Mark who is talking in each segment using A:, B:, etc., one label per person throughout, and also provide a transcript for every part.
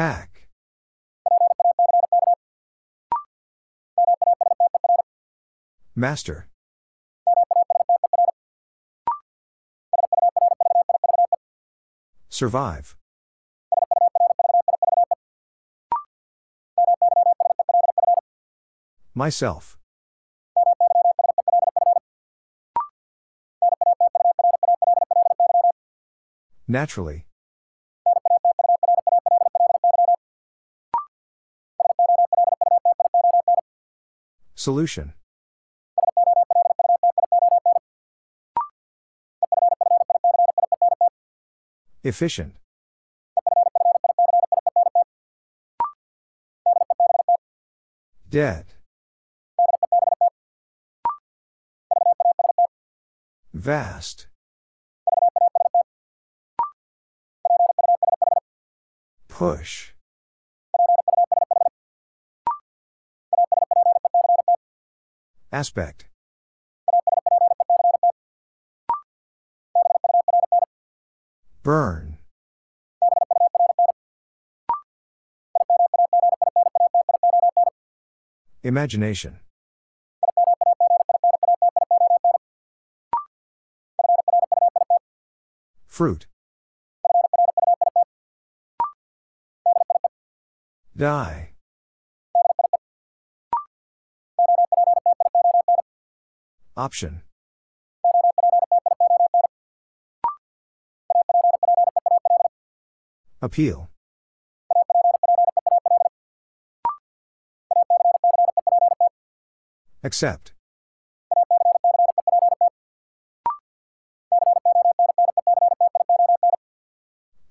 A: Pack. Master. Survive. Myself. Naturally. Solution. Efficient. Dead. Vast. Push. Aspect. Burn. Imagination. Fruit. Die. Option. Appeal. Accept.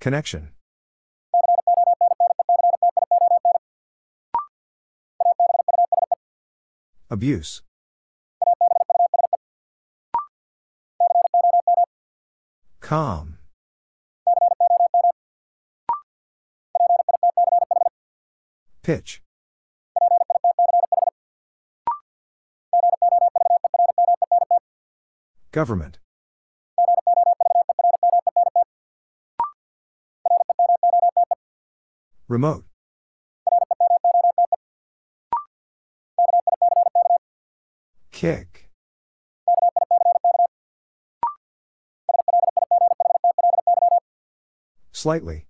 A: Connection. Abuse. Calm. Pitch. Government. Remote. Kick. Slightly.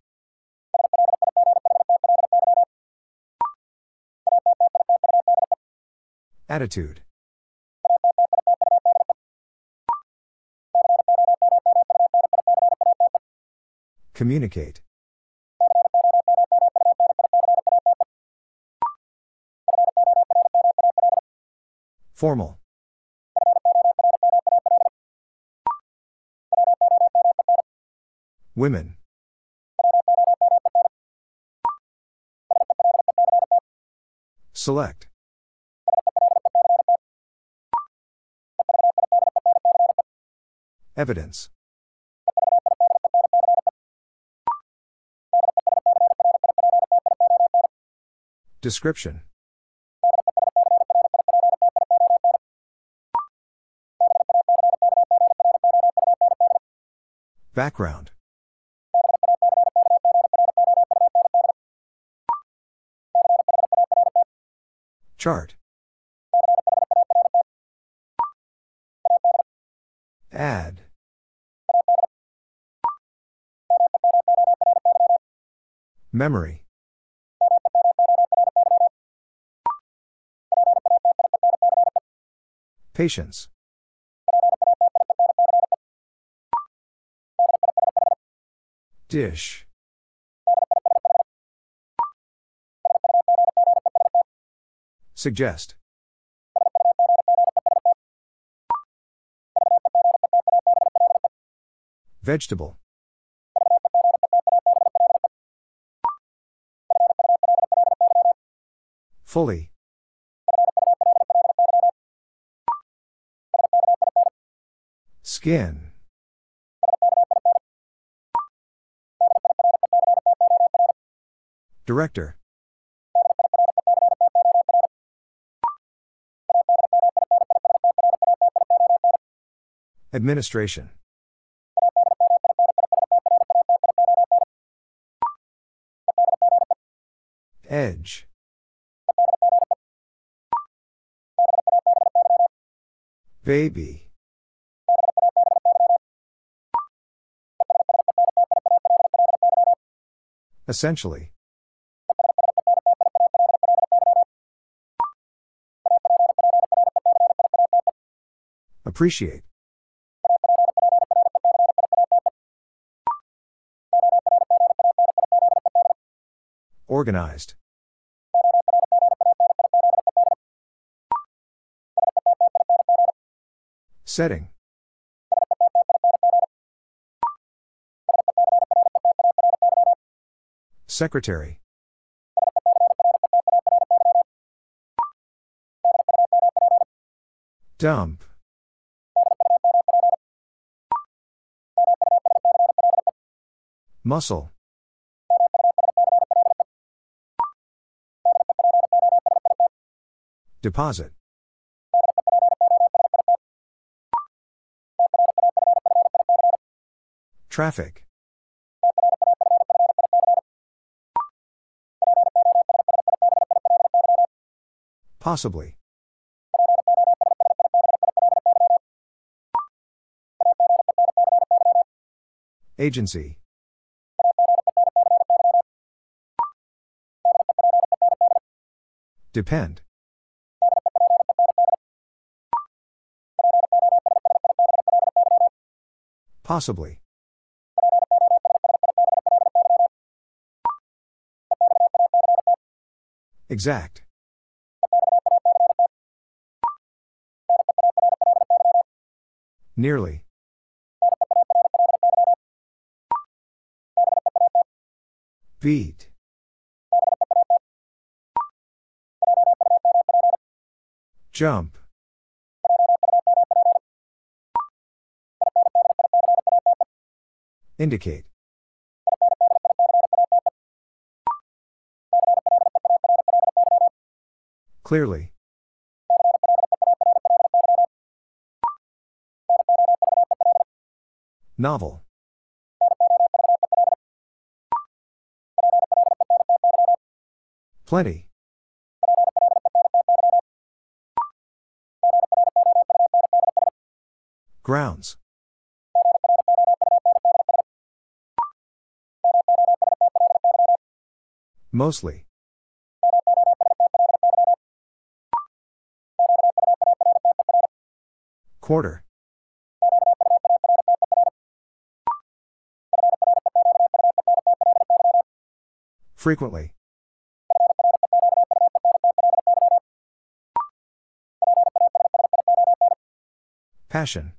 A: Attitude. Communicate. Formal. Women. Select. Evidence. Description. Background. Chart. Add. Memory. Patience. Dish. Suggest. Vegetable. Fully. Skin. Director. Administration. Edge. Baby. Essentially. Appreciate. Organized. Setting. Secretary. Dump. Muscle. Deposit. Traffic. Possibly. Agency. Depend. Possibly. Exact. Nearly. Beat. Jump. Indicate. Clearly. Novel. Plenty. Grounds. Mostly. Quarter. Frequently. Passion.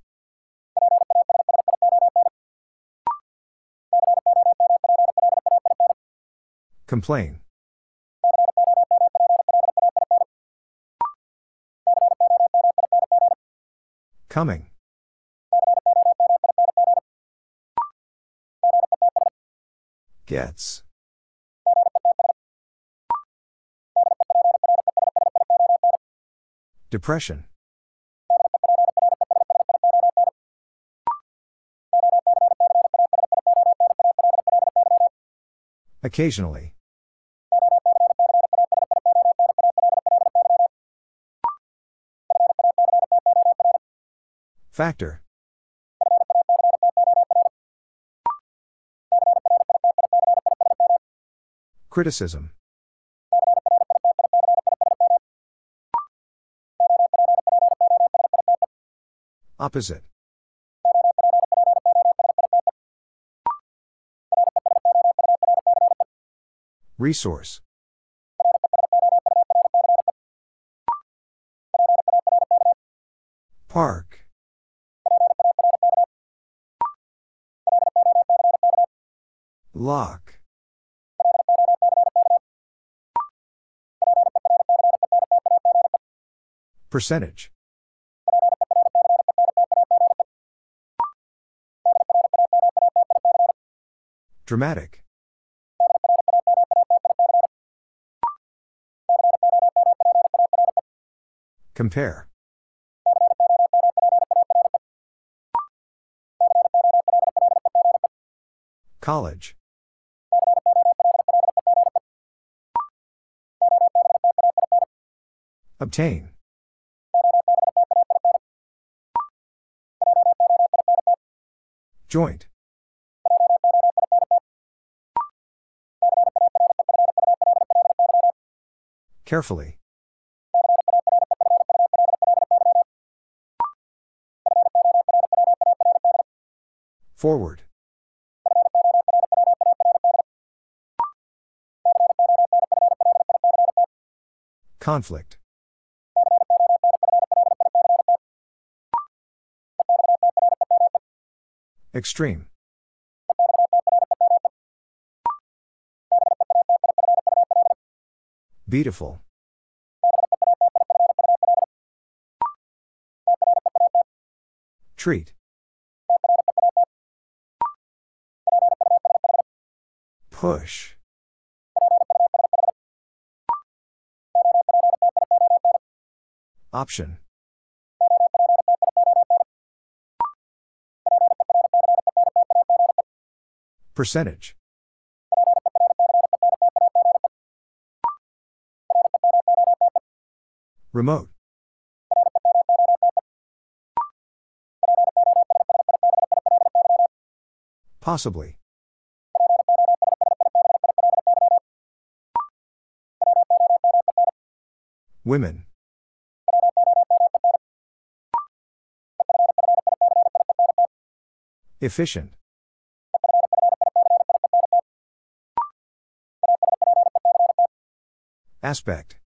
A: Complain. Coming. Gets. Depression. Occasionally. Factor. Criticism. Opposite. Resource. Park. Lock. Percentage. Dramatic. Compare. College. Obtain. Joint. Carefully. Forward. Conflict. Extreme. Beautiful. Treat. Push. Option. Percentage. Remote. Possibly. Women. Efficient. Aspect.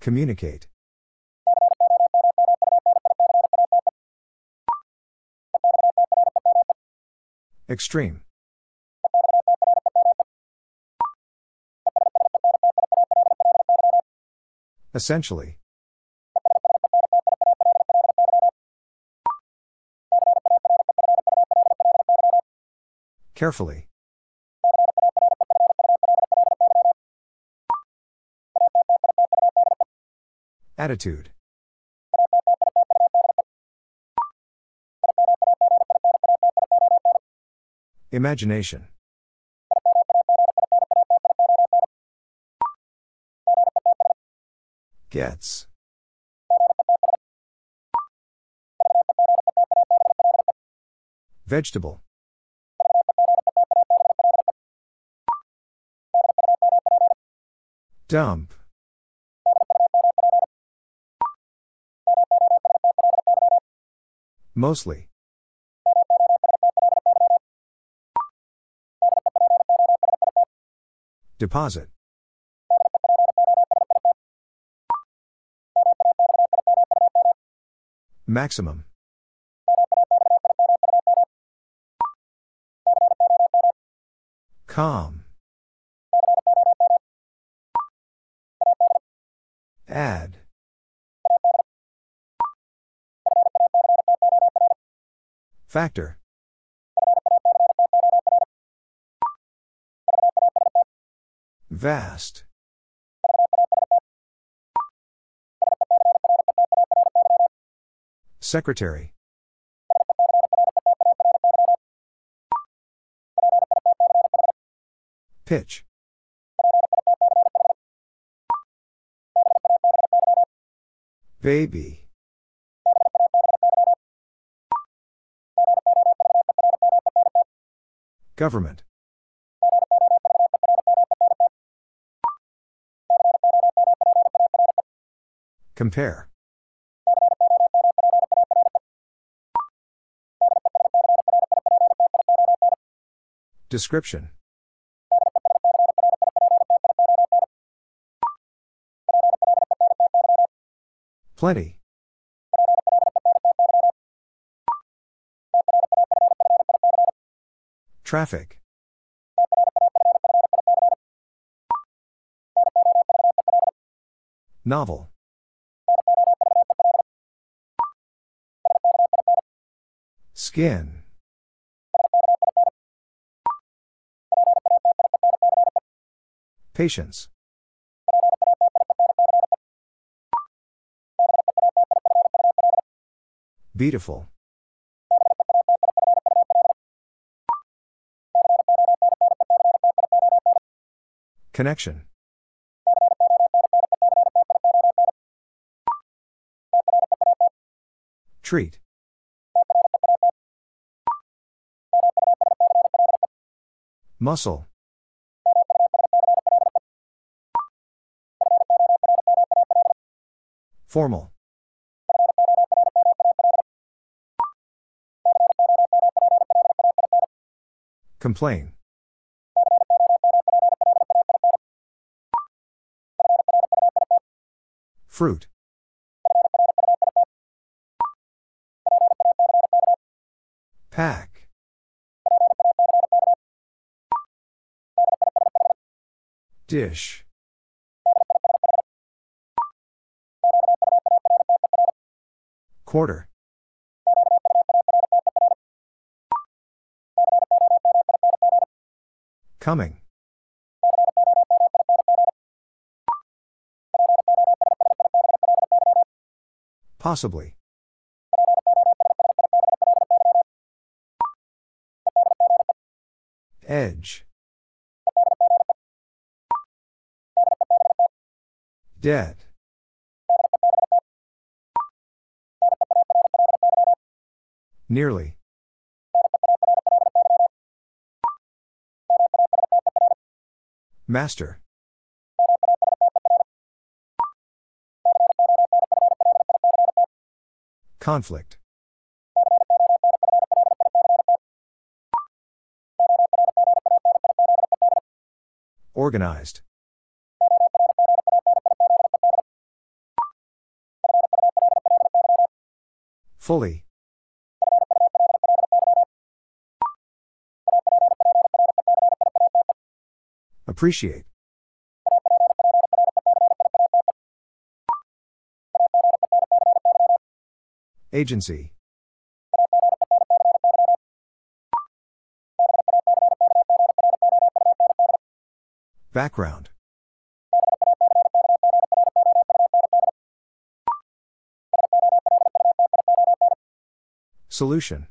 A: Communicate. Extreme. Essentially. Carefully. Attitude. Imagination. Gets. Vegetable. Dump. Mostly. Deposit. Maximum. Calm. Add. Factor. Vast. Secretary. Pitch. Baby. Government. Compare. Description. Plenty. Traffic. Novel. Skin. Patience. Beautiful. Connection. Treat. Muscle. Formal. Complain. Fruit. Pack. Dish. Quarter. Coming. Possibly. Edge. Dead. Nearly. Master. Conflict. Organized. Fully. Appreciate. Agency. Background. Solution.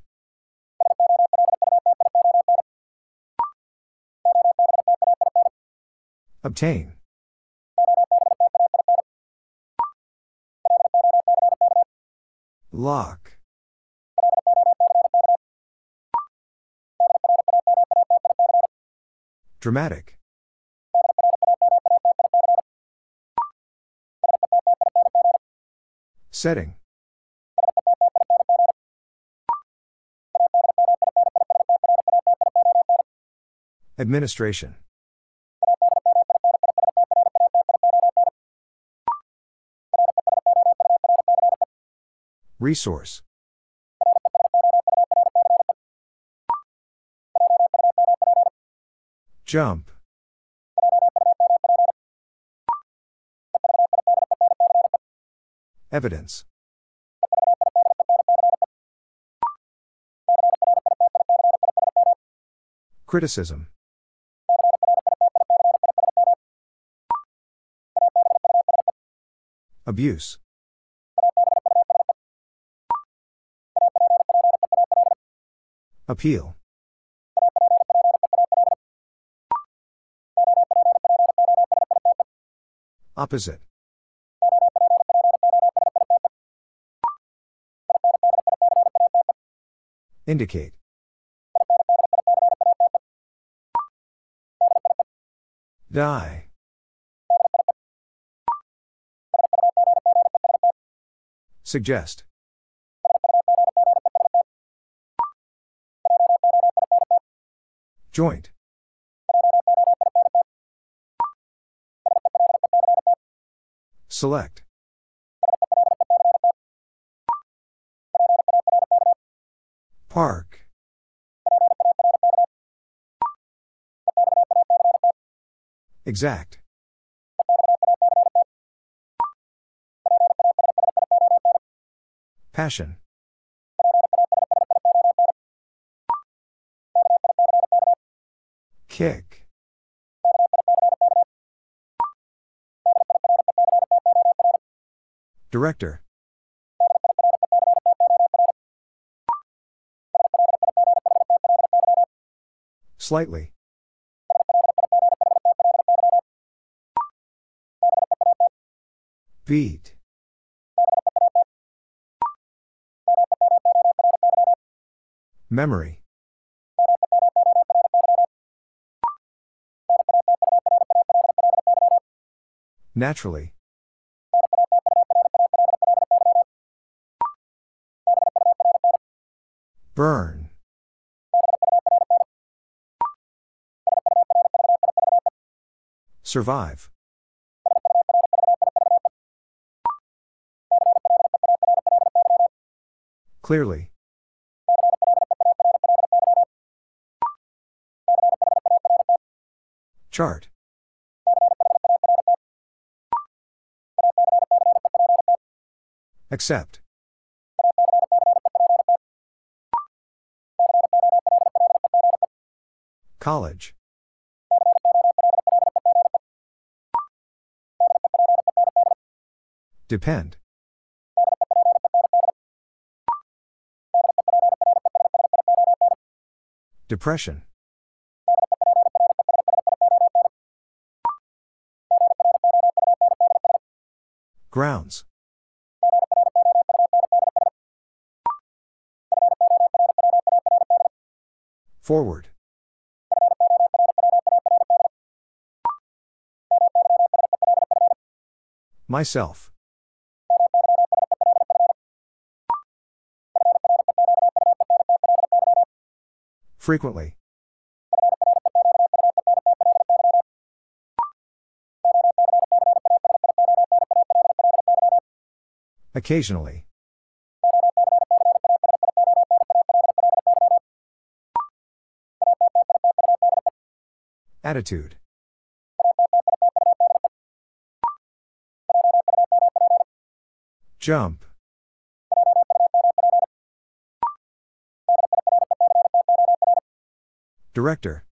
A: Obtain. Lock. Dramatic. Setting. Administration. Resource. Jump. Evidence. Criticism. Abuse. Appeal. Opposite. Indicate. Die. Suggest. Joint. Select. Park. Exact. Passion. Kick. Director. Slightly. Beat. Memory. Naturally. Burn. Survive. Clearly. Chart. Accept. College. Depend. Depression. Grounds. Forward. Myself. Frequently. Occasionally. Attitude. Jump. Director.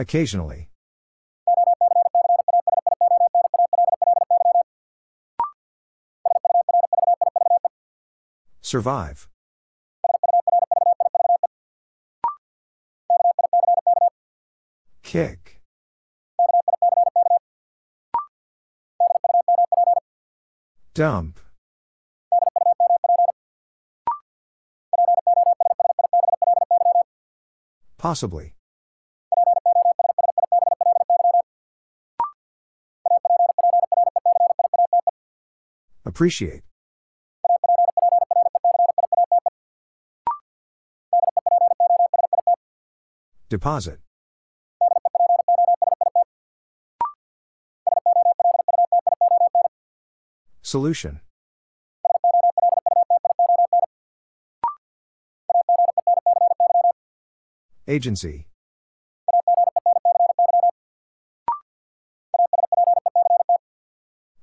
A: Occasionally. Survive. Kick. Dump. Possibly. Appreciate. Deposit. Solution. Agency.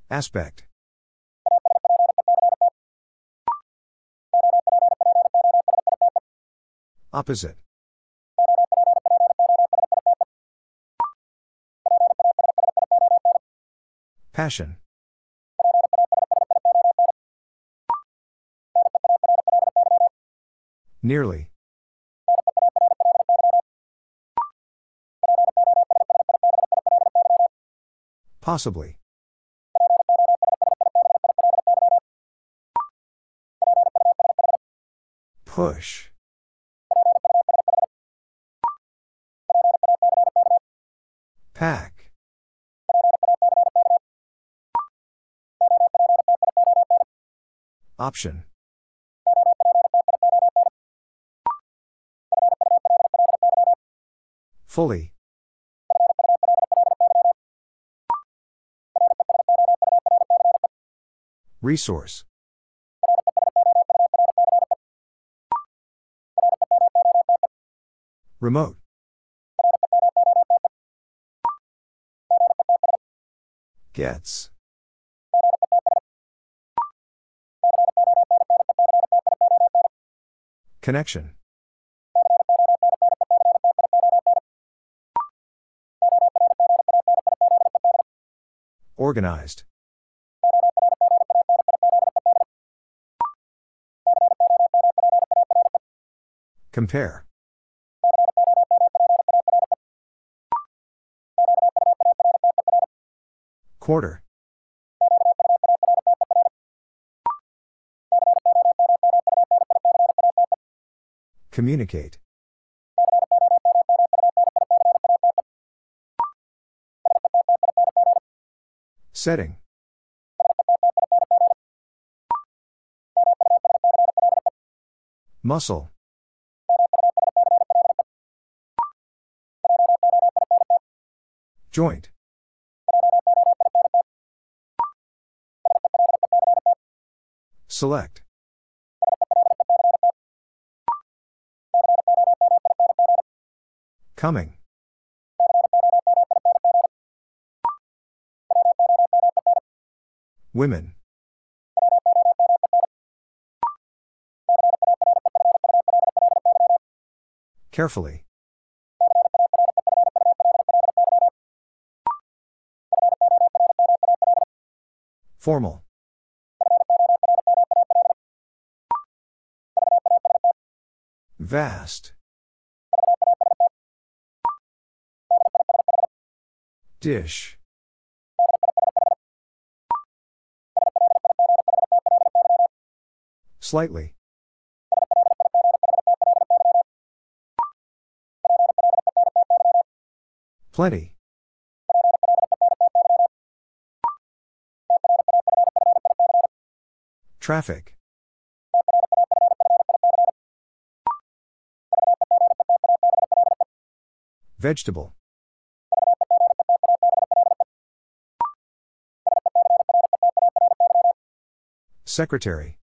A: Aspect. Opposite. Passion. Nearly. Possibly. Push. Pack. Option. Fully. Resource. Remote. Gets. Connection. Organized. Compare. Quarter. Communicate. Setting. Muscle. Joint. Select. Coming. Women. Carefully. Formal. Vast. Dish. Slightly. Plenty. Traffic. Vegetable. Secretary.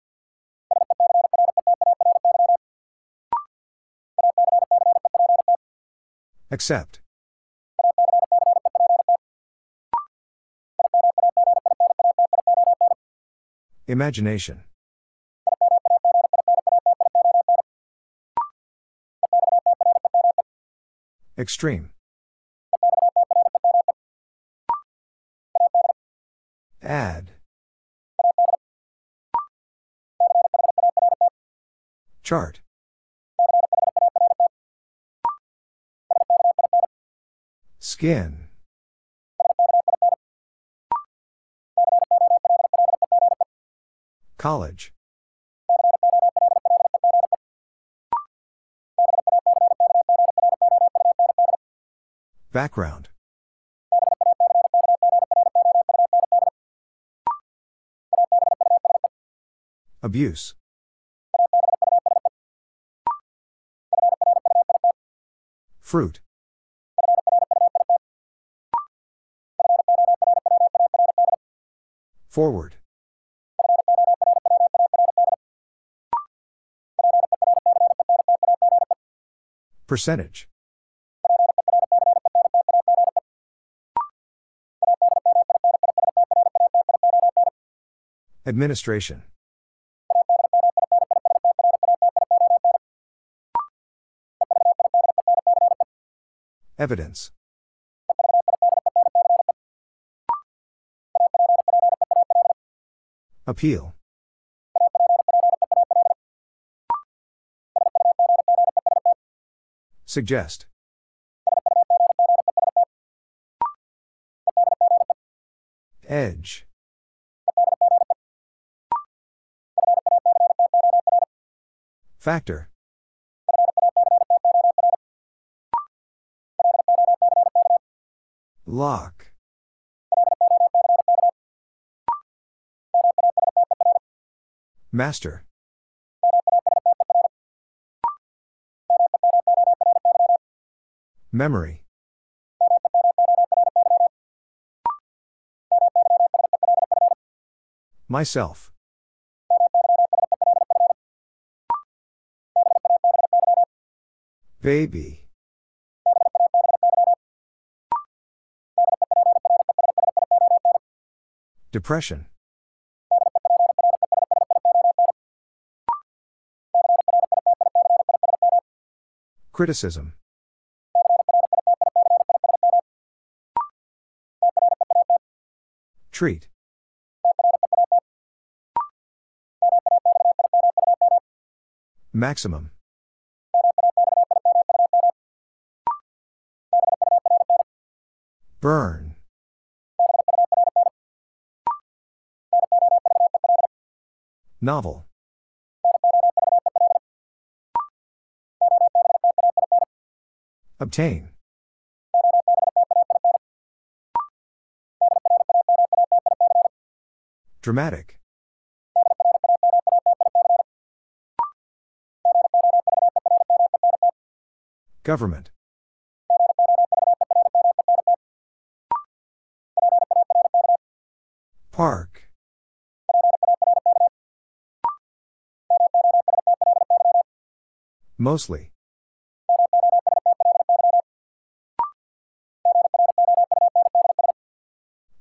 A: Accept. Imagination. Extreme. Chart. Skin. College. Background. Abuse. Fruit. Forward. Percentage. Administration. Evidence. Appeal. Suggest. Edge. Factor. Lock. Master. Memory. Myself. Baby. Depression. Criticism. Treat. Maximum. Burn. Novel. Obtain. Dramatic. Government. Park. Mostly.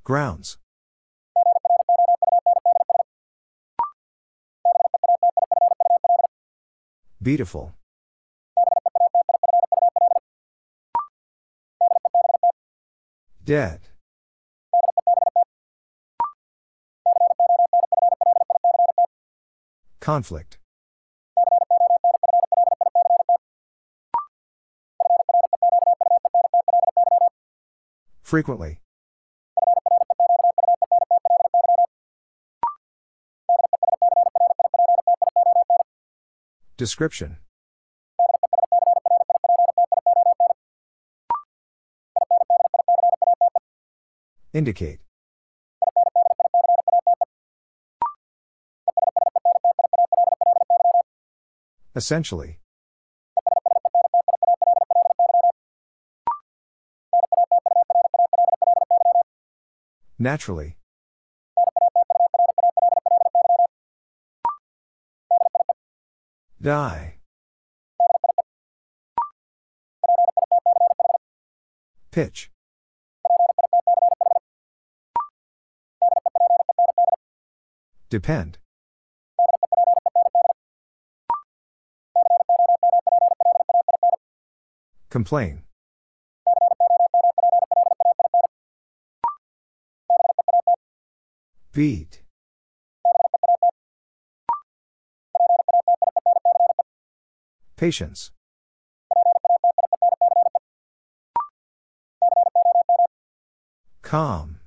A: Grounds. Beautiful. Dead. Conflict. Frequently. Description. Indicate. Essentially. Naturally. Die. Pitch. Depend. Complain. Beat. Patience. Calm.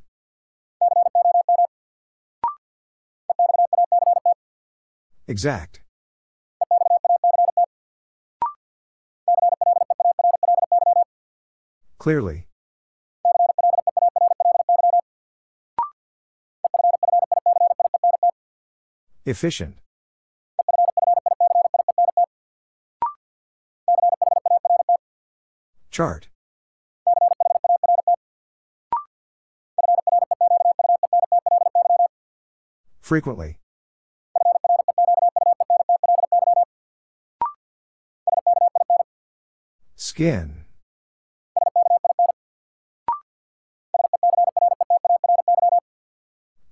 A: Exact. Clearly. Efficient. Chart. Frequently. Skin.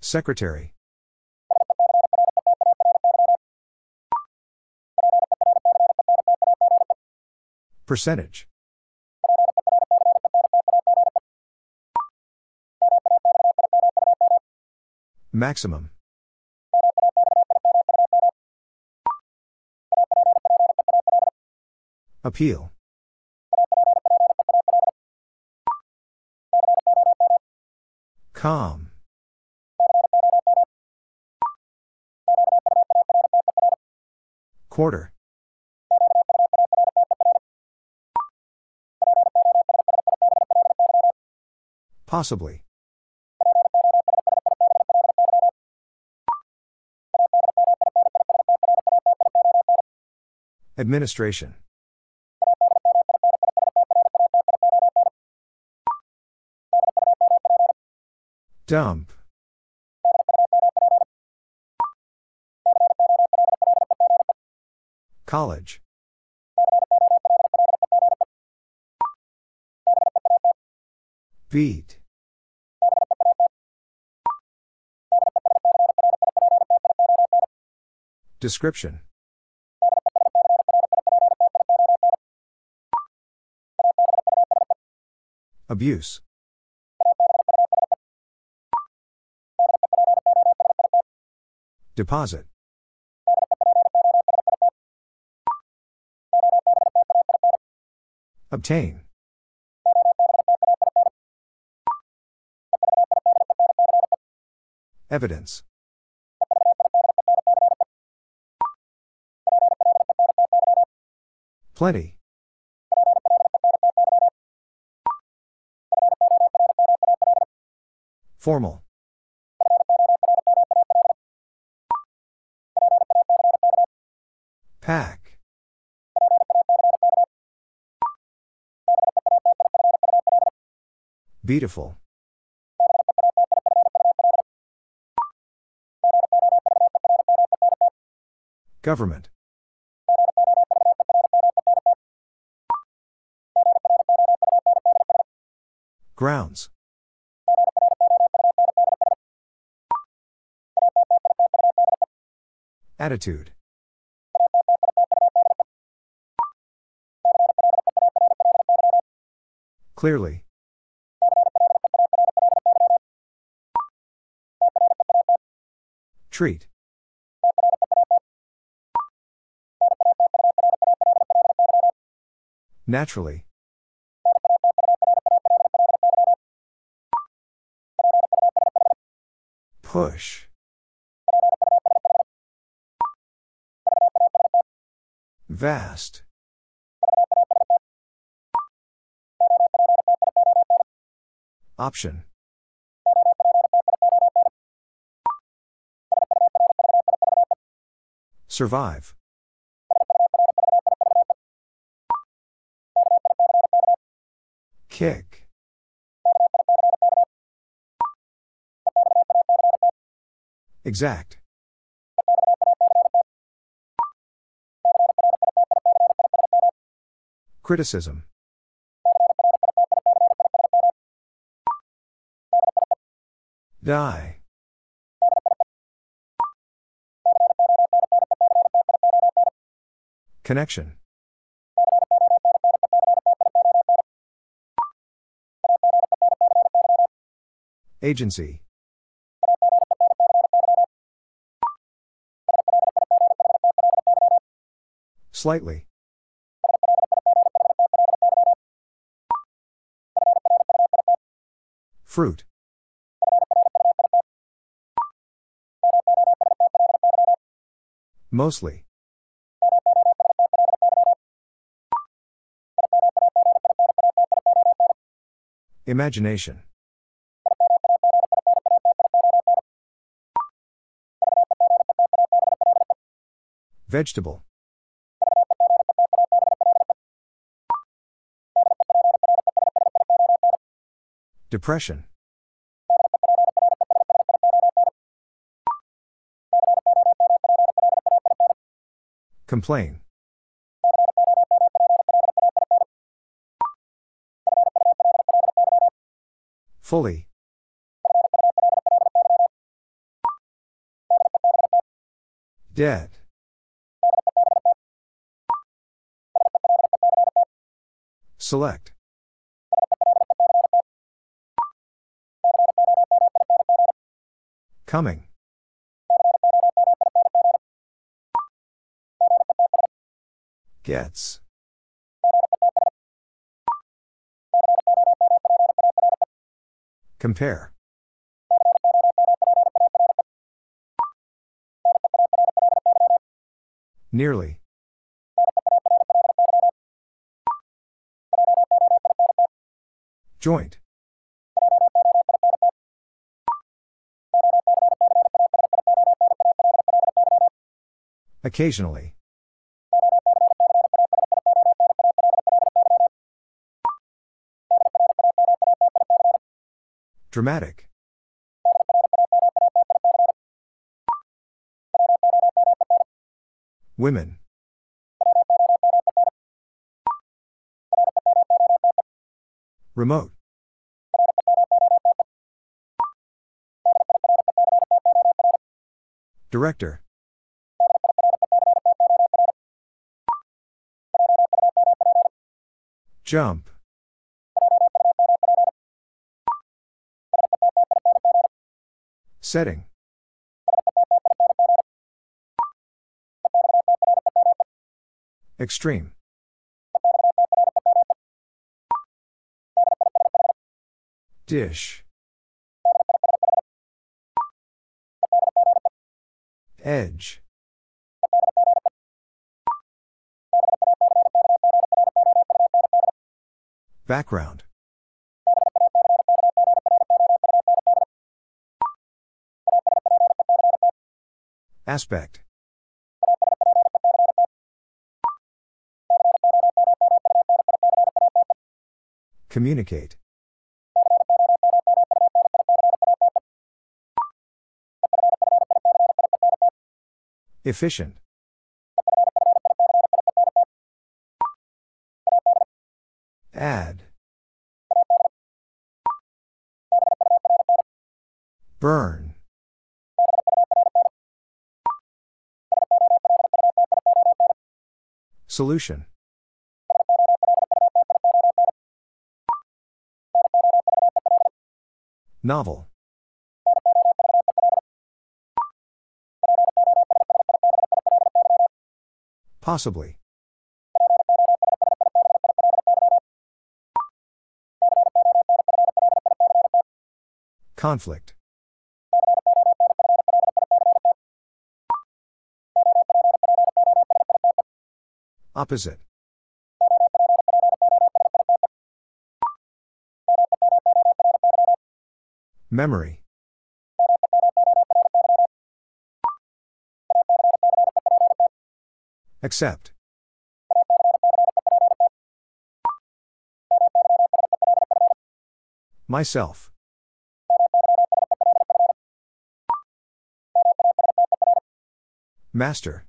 A: Secretary. Percentage. Maximum. Appeal. Calm. Quarter. Possibly. Administration. Dump. College. Beat. Description. Abuse. Deposit. Obtain. Evidence. Plenty. Formal. Pack. Beautiful. Government. Grounds. Attitude. Clearly. Treat. Naturally. Push. Vast. Option. Survive. Kick. Exact. Criticism. Die. Connection. Agency. Slightly. Fruit. Mostly. Imagination. Vegetable. Depression. Complain. Fully. Dead. Select. Coming. Gets. Compare. Nearly. Joint. Occasionally. Dramatic. Women. Remote. Director. Jump. Setting. Extreme. Dish. Edge. Background. Aspect. Communicate. Efficient. Burn. Solution. Novel. Possibly. Conflict. Opposite. Memory. Accept. Myself. Master.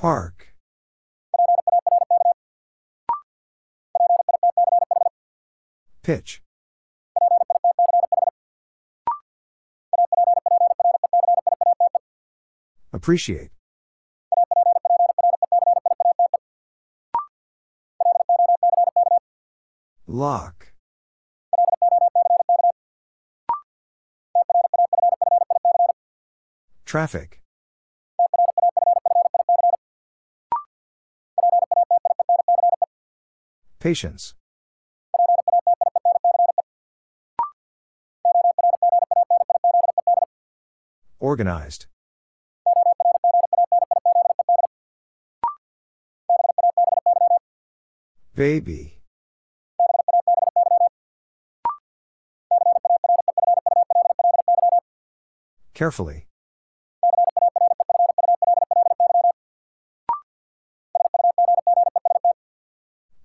A: Park. Pitch. Appreciate. Lock. Traffic. Patience. Organized. Baby. Carefully.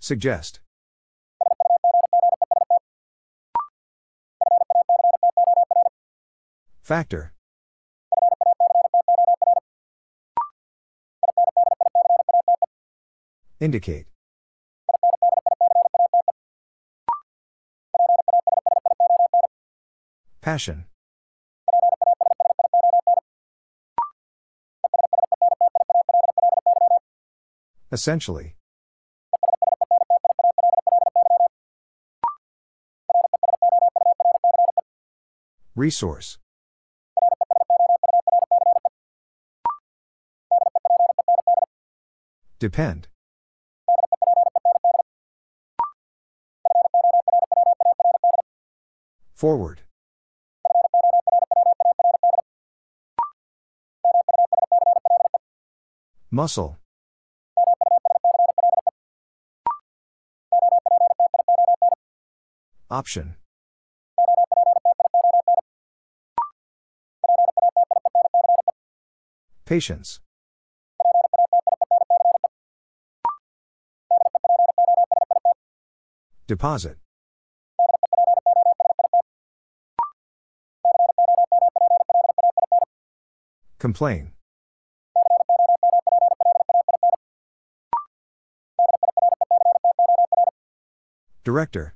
A: Suggest. Factor. Indicate. Passion. Essentially. Resource. Depend. Forward. Muscle. Option. Patience. Deposit. Complain. Director.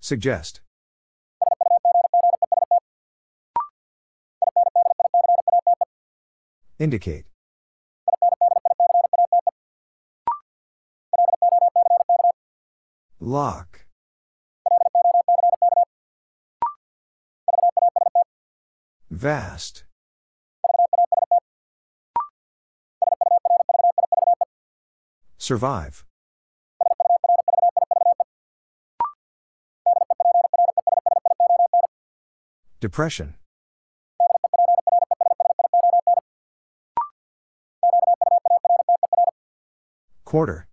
A: Suggest. Indicate. Lock. Vast. Survive. Depression. Quarter.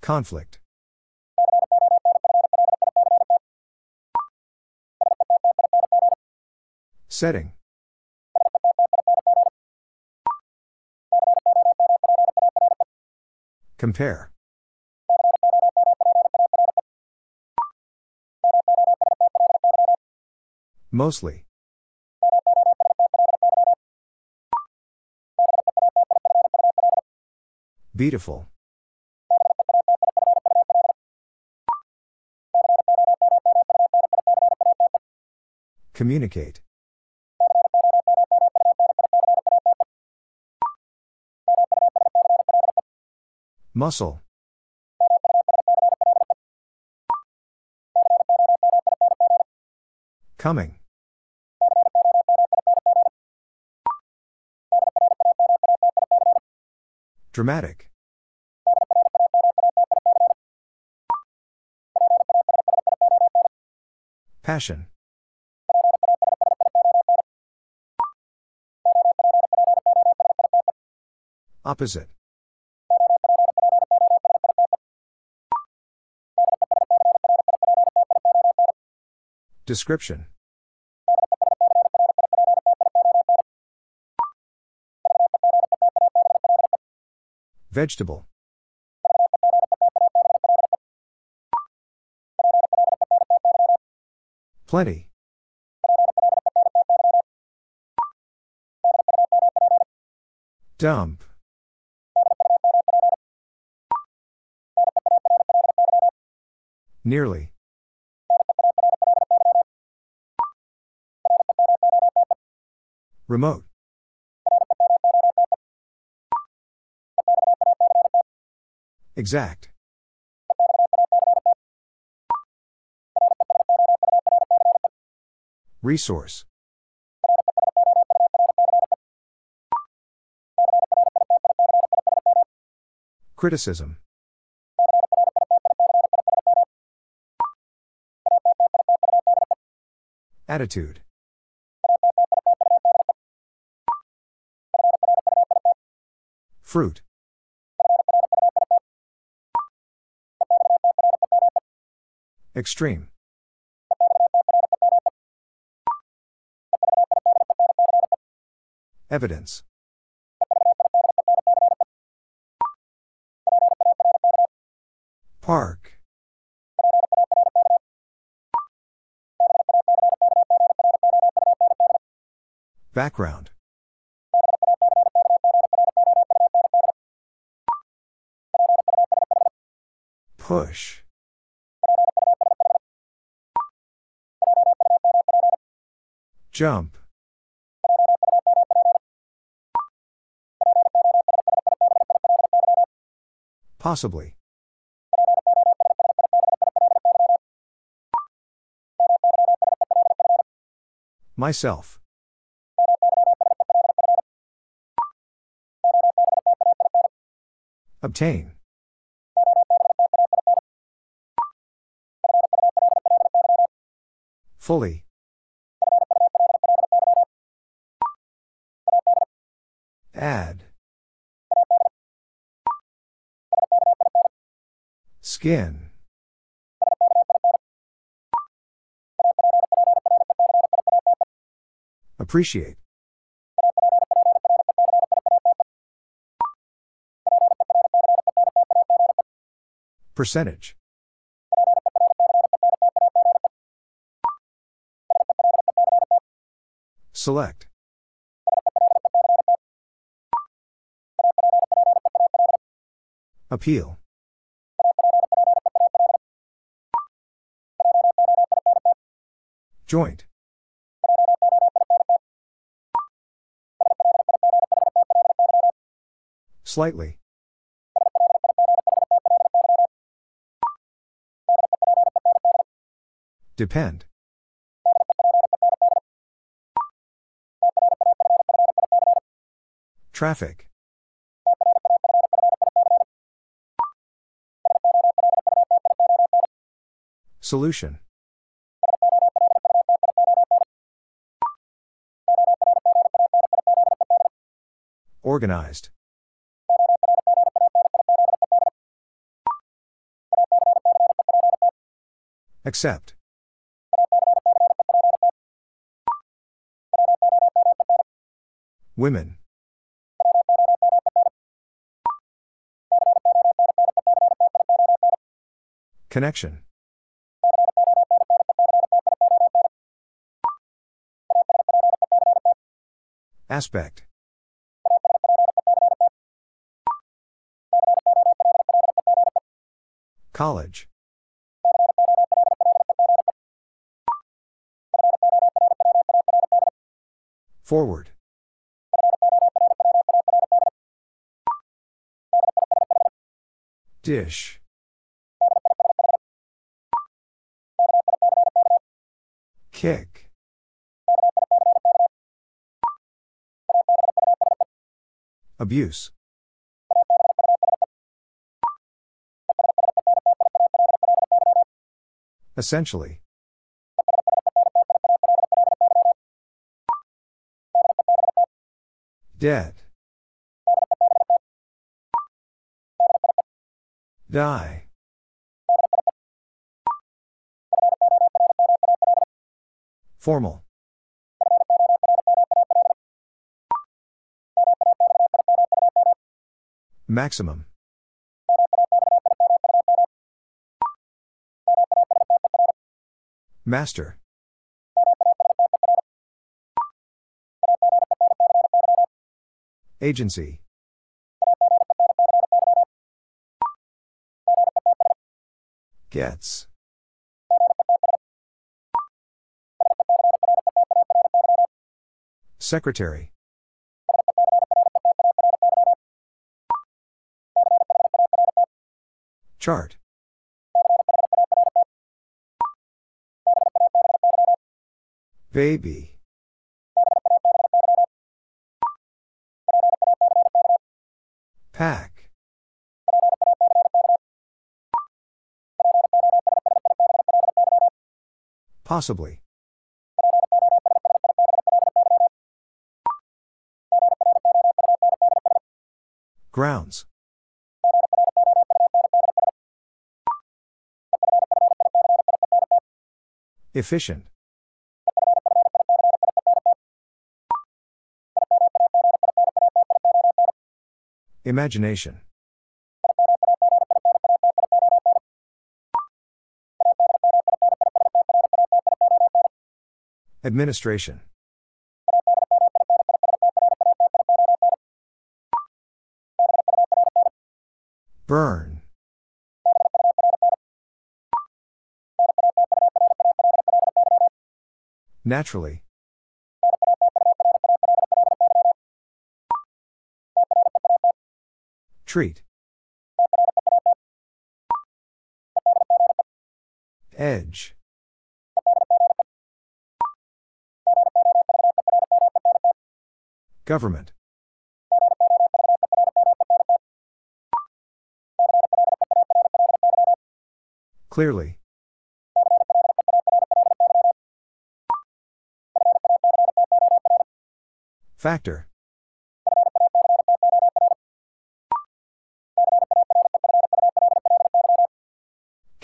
A: Conflict. Setting. Compare. Mostly. Beautiful. Communicate. Muscle. Coming. Dramatic. Passion. Opposite. Description. Vegetable. Plenty. Dump. Nearly. Remote. Exact. Resource. Criticism. Attitude. Fruit. Extreme. Evidence. Park. Background. Push. Jump. Possibly. Myself. Obtain. Fully. Skin. Appreciate. Percentage. Select. Appeal. Joint. Slightly. Depend. Traffic. Solution. Organized. Accept. Women. Connection. Aspect. College. Forward. Dish. Kick. Abuse. Essentially. Dead. Die. Formal. Maximum. Master. Agency. Gets. Secretary. Chart. Baby. Pack. Possibly. Grounds. Efficient. Imagination. Administration. Burn. Naturally. Treat. Edge. Government. Clearly. Factor.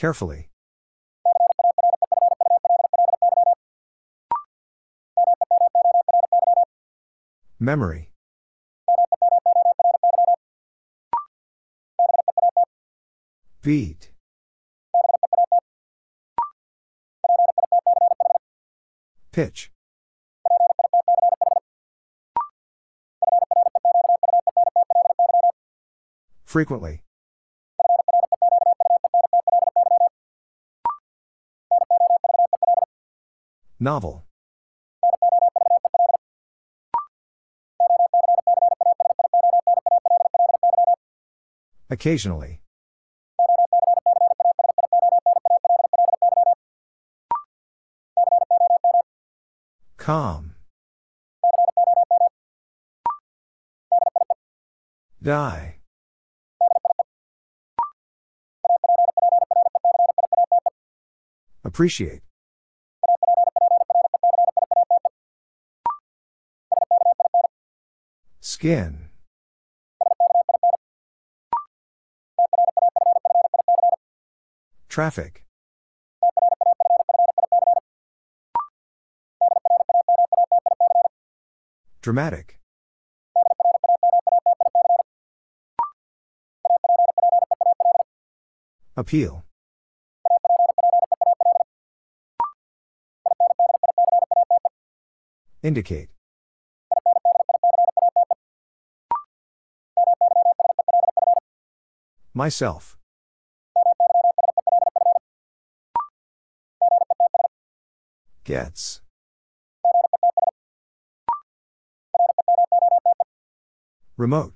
A: Carefully. Memory. Beat. Pitch. Frequently. Novel. Occasionally. Calm. Die. Appreciate. Skin. Traffic. Dramatic. Appeal. Indicate. Myself. Gets. Remote.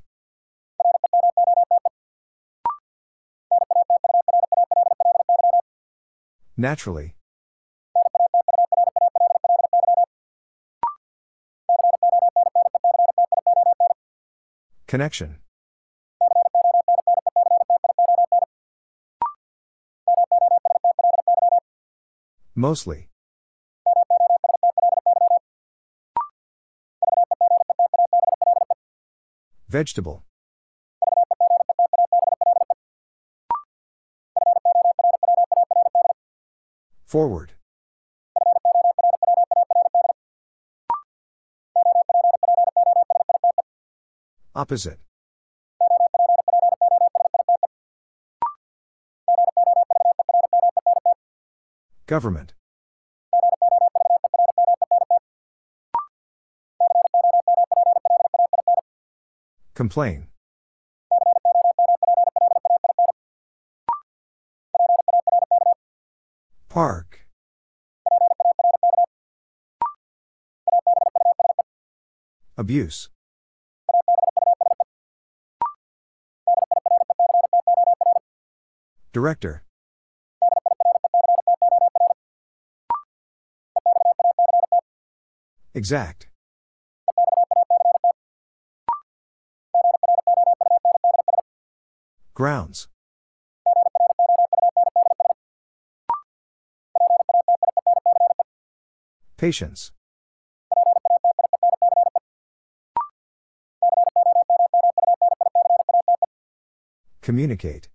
A: Naturally. Connection. Mostly. Vegetable. Forward. Opposite. Government. Complain. Park. Abuse. Director. Exact. Grounds. Patience. Communicate.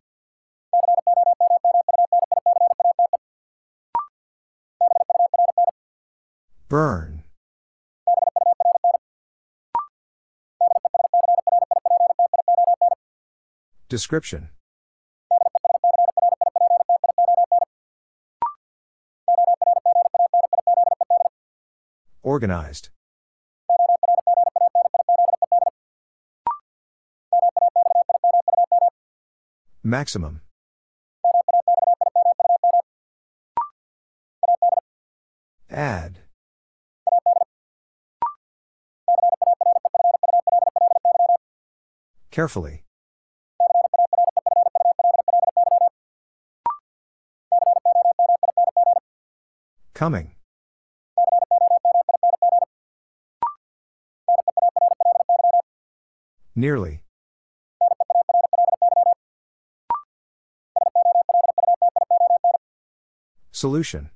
A: Burn. Description. Organized. Maximum. Add. Carefully. Coming. Nearly. Solution.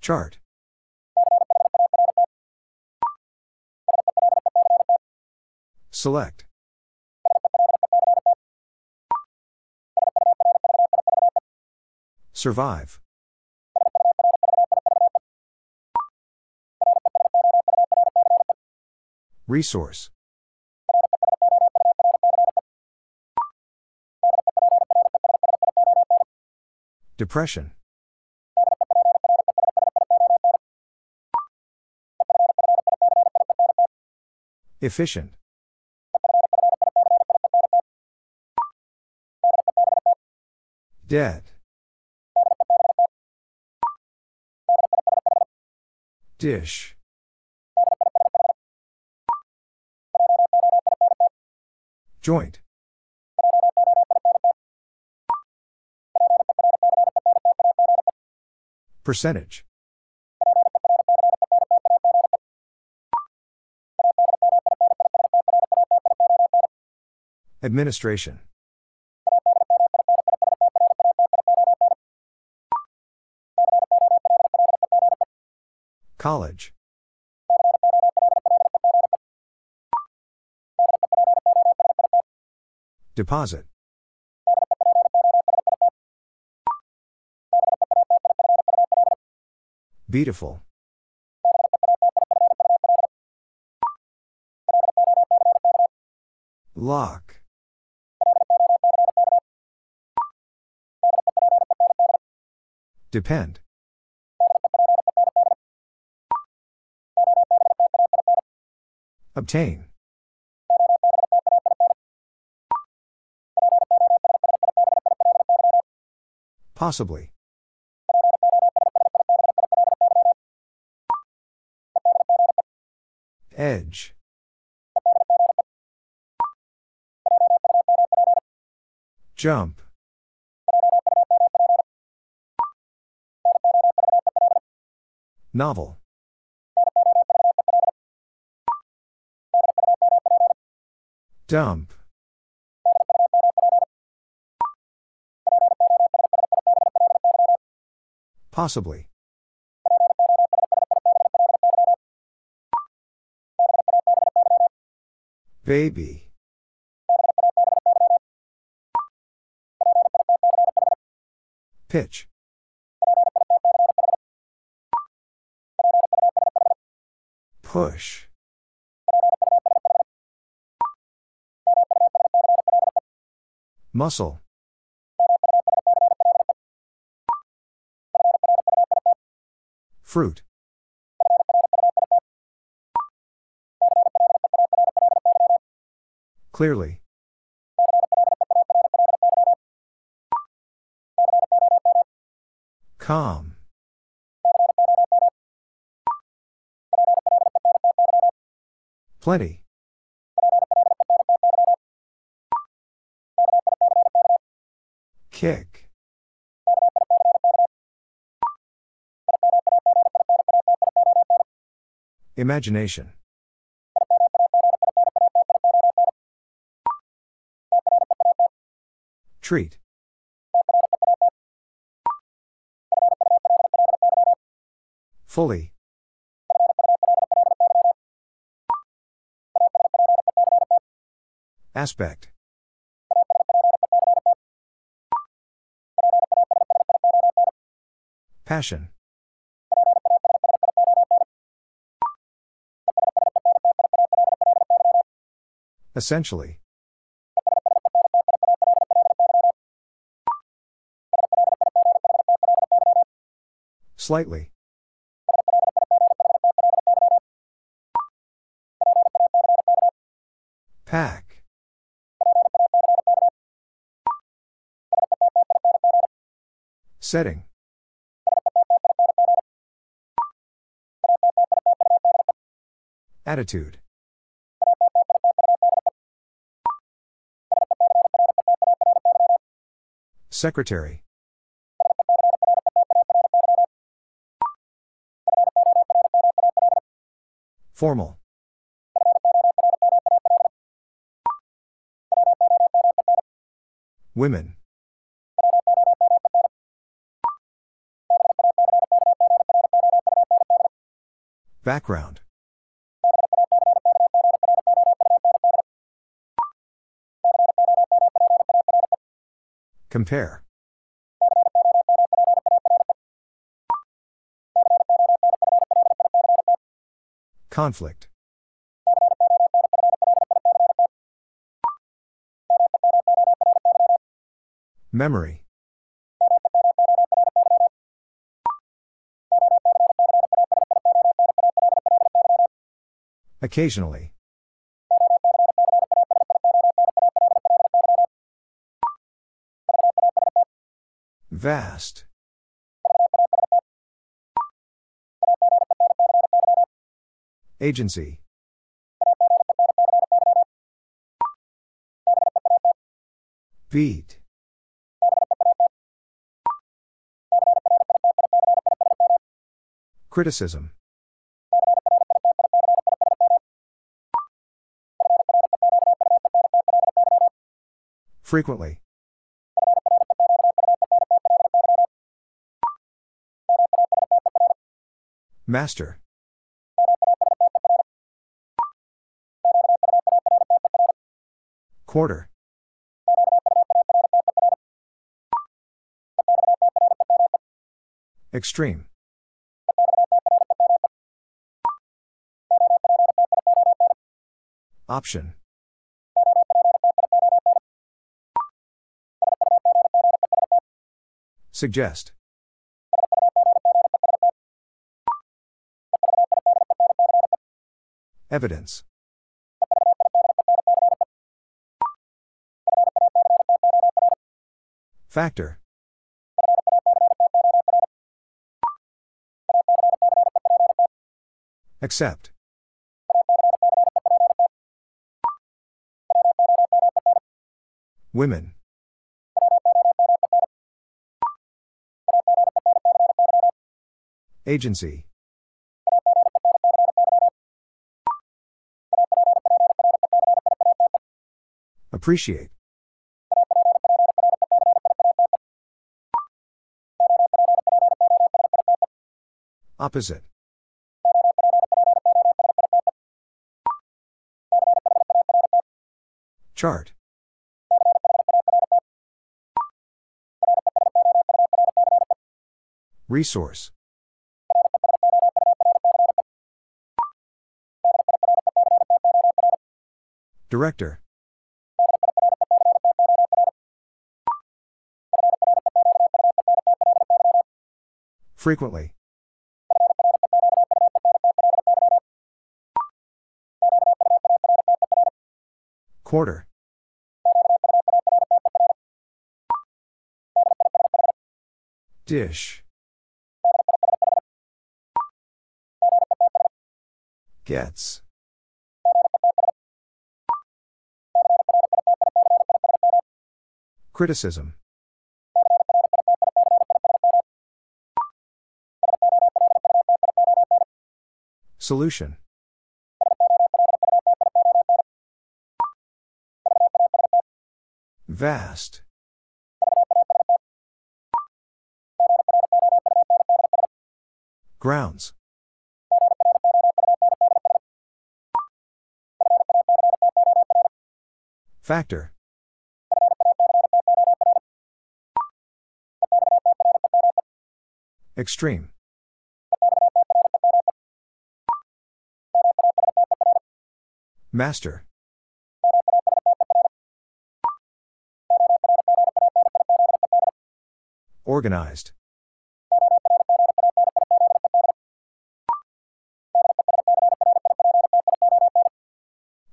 A: Chart. Select. Survive. Resource. Depression. Efficient. Dead. Dish. Joint. Percentage. Administration. College. Deposit. Beautiful. Lock. Depend. Obtain. Possibly. Edge. Jump. Novel. Dump. Possibly. Baby. Pitch. Push. Muscle. Fruit. Clearly. Calm. Plenty. Kick. Imagination. Treat. Fully. Aspect. Passion. Essentially. Slightly. Pack. Setting. Attitude. Secretary. Formal. Women. Background. Compare. Conflict. Memory. Occasionally. Vast. Agency. Beat. Criticism. Frequently. Master. Quarter. Extreme. Option. Suggest. Evidence. Factor. Accept. Women. Agency. Appreciate. Opposite. Chart. Resource. Director. Frequently. Quarter. Dish. Gets. Criticism. Solution. Vast. Grounds. Factor. Extreme. Master. Organized.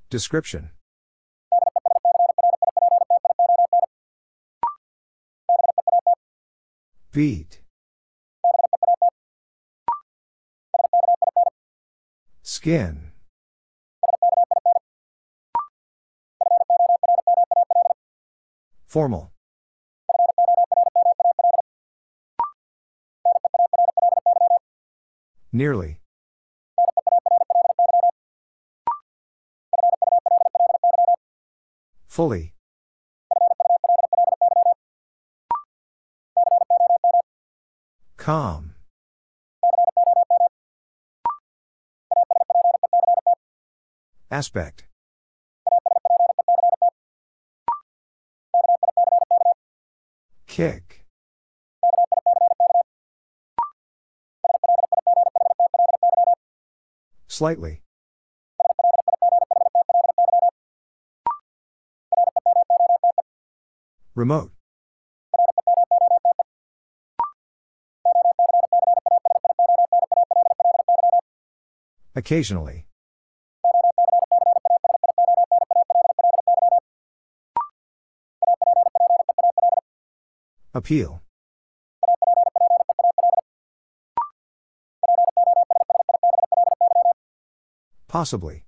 A: Description. Beat. Skin. Formal. Nearly. Fully. Calm. Aspect. Kick. Slightly. Remote. Occasionally. Appeal. Possibly.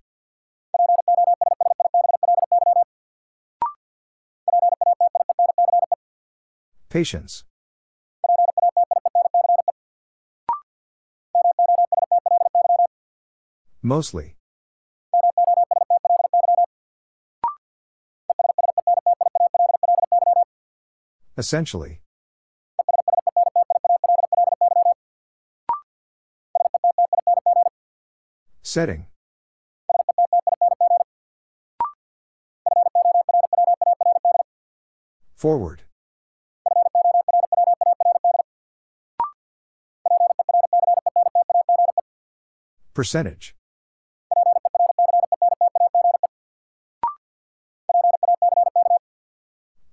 A: Patience. Mostly. Essentially. Setting. Forward. Percentage.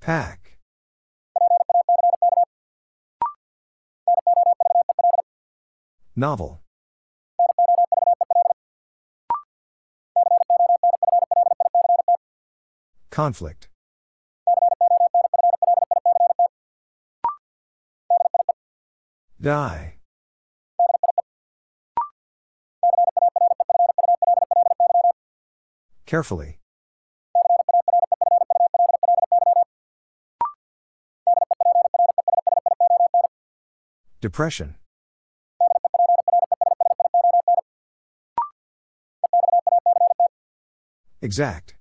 A: Pack. Novel. Conflict. Die. Carefully. Depression. Exact.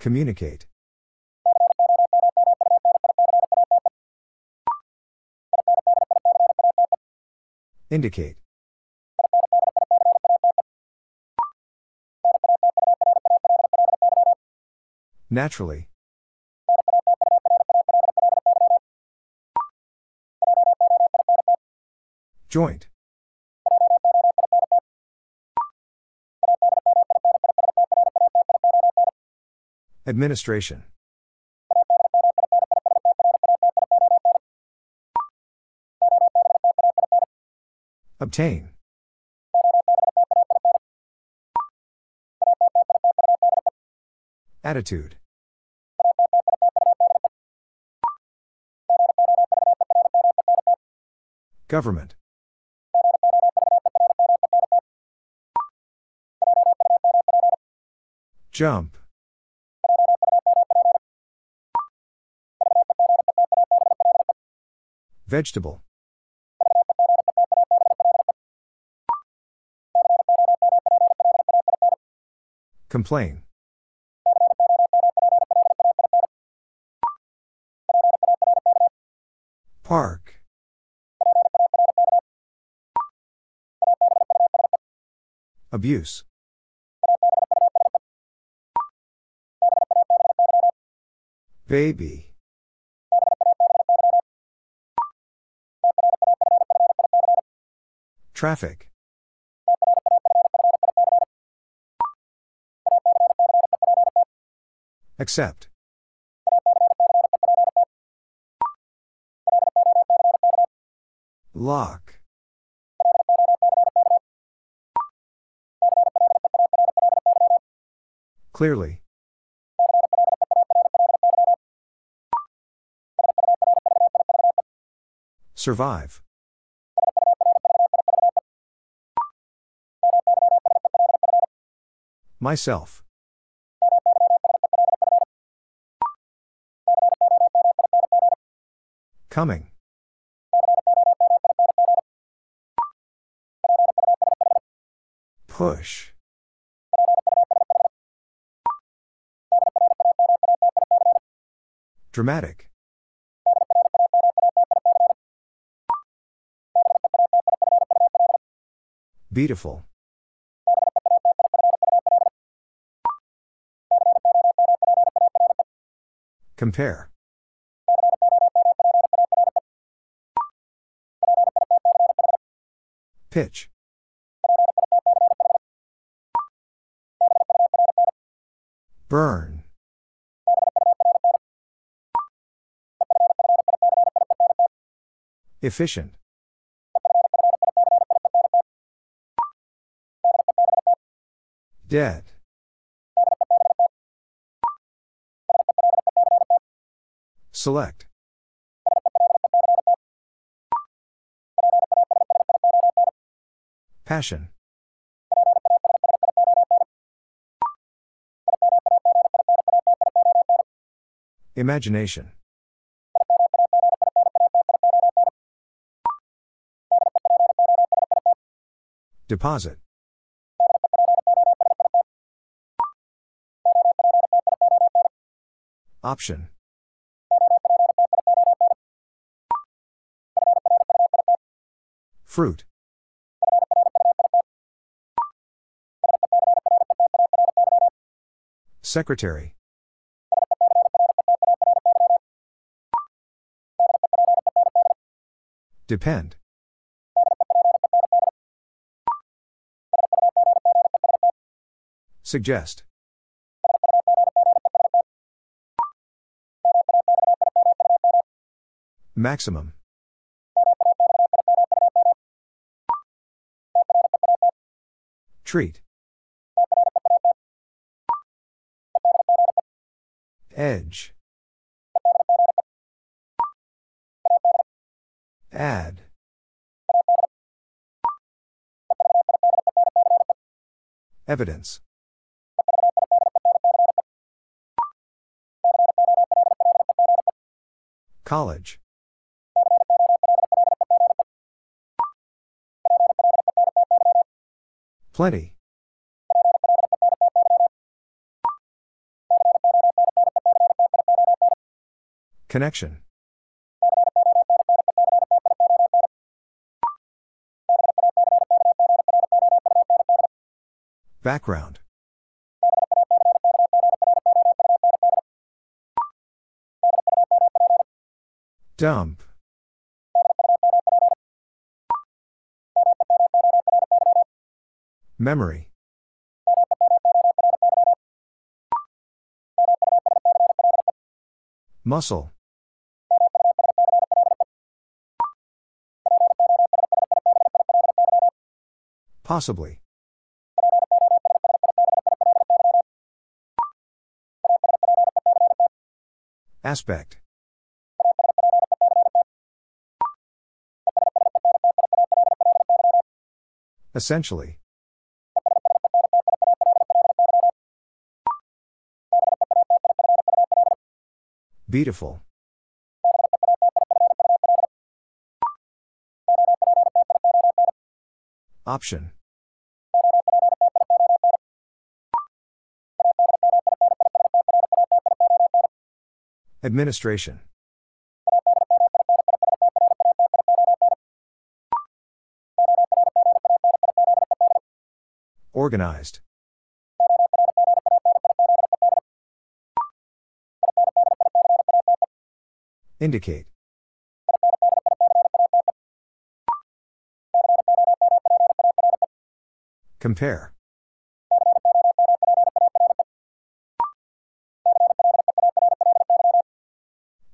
A: Communicate. Indicate. Naturally. Joint. Administration. Obtain. Attitude. Government. Jump. Vegetable. Complain. Park. Abuse. Baby. Traffic. Accept. Lock. Clearly. Survive. Myself. Coming. Push. Dramatic. Beautiful. Compare. Pitch. Burn. Efficient. Dead. Select. Passion. Imagination. Deposit. Option. Fruit. Secretary. Depend. Suggest. Maximum. Treat. Edge. Add. Evidence. College. Plenty. Connection. Background. Dump. Memory. Muscle. Possibly. Aspect. Essentially. Beautiful. Option. Administration. Organized. Indicate. Compare.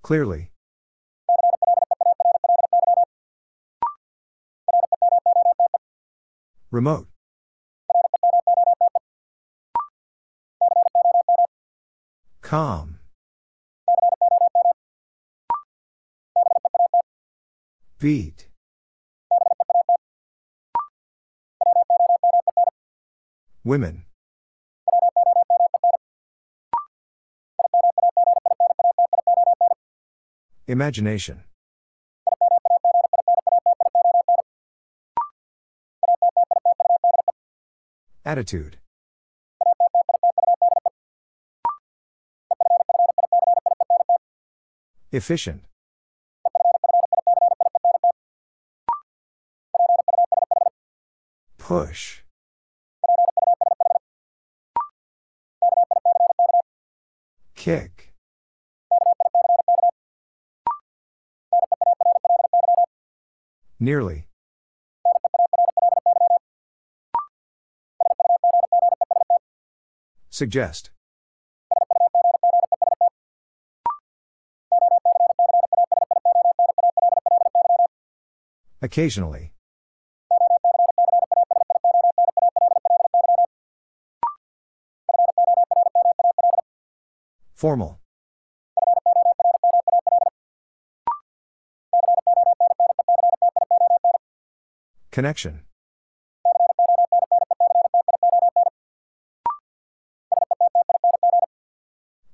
A: Clearly. Remote. Calm. Beat. Women. Imagination. Attitude. Efficient. Push. Kick. Nearly. Suggest. Occasionally. Formal. Connection.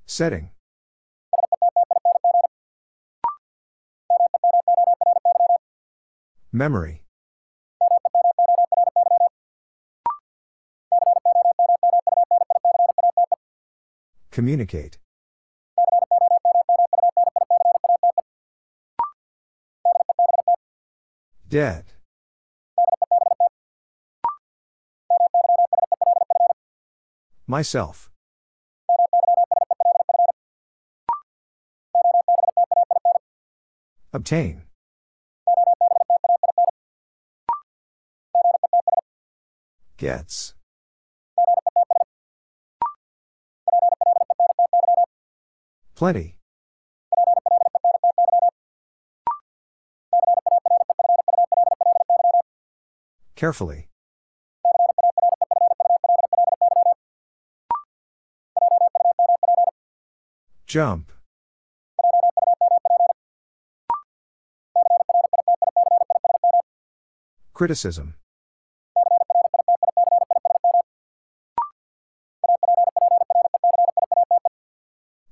A: Setting. Memory. Communicate. Debt. Myself. Obtain. Gets. Plenty. Carefully. Jump. Criticism.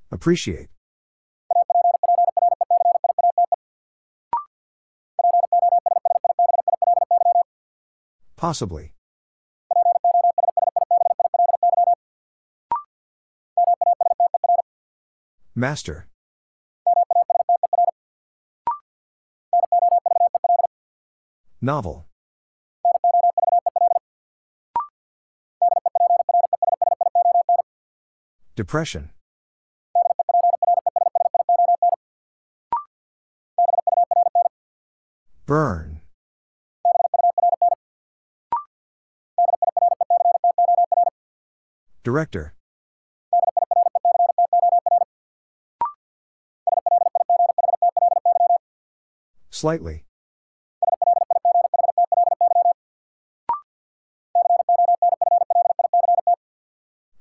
A: Appreciate. Possibly. Master. Novel. Depression. Burn. Director. Slightly.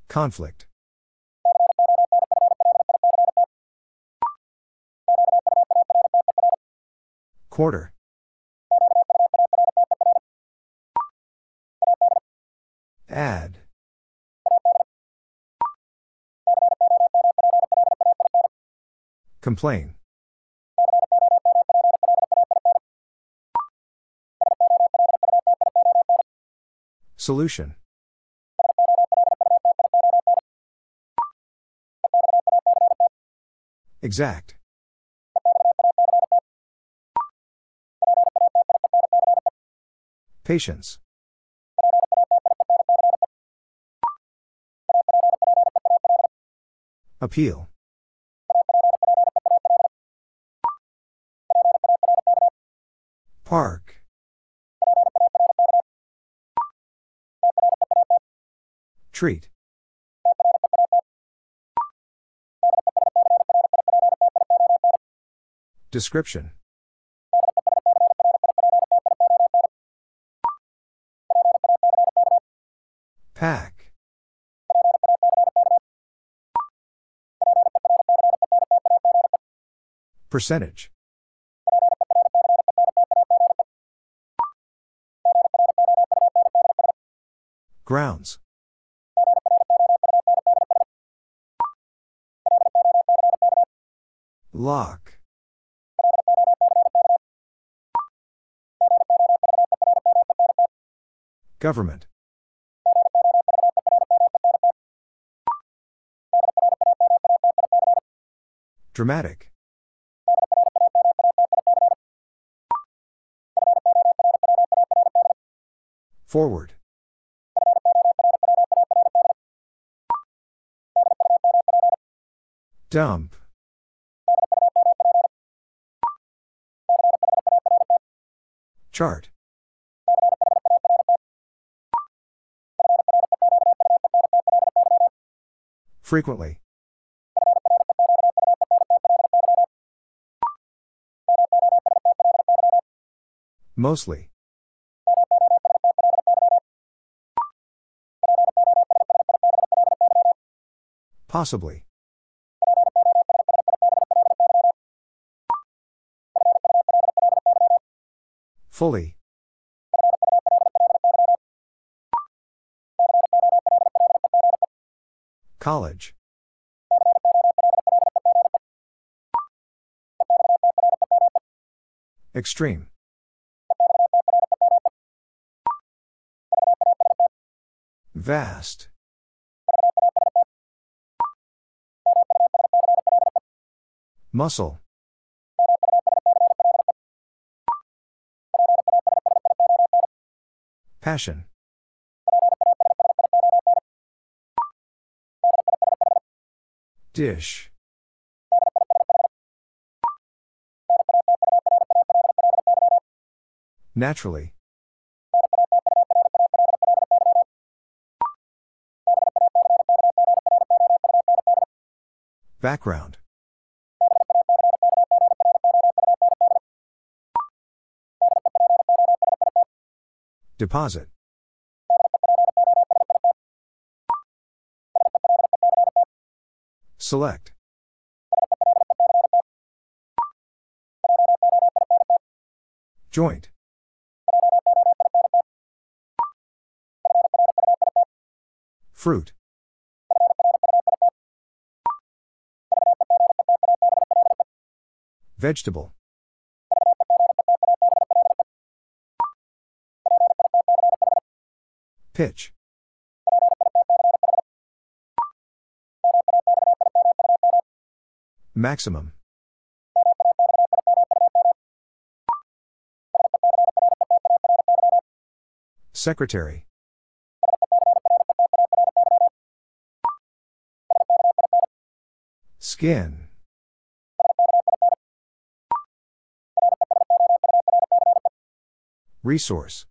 A: Conflict. Quarter. Complain. Solution. Exact. Patience. Appeal. Park. Treat. Description. Pack. Percentage. Grounds. Lock. Government. Dramatic. Forward. Dump. Chart. Frequently. Mostly. Possibly. Fully. College. Extreme. Vast. Muscle. Passion. Dish. Naturally. Background. Deposit. Select. Joint. Fruit. Vegetable. Pitch. Maximum. Secretary. Skin. Resource.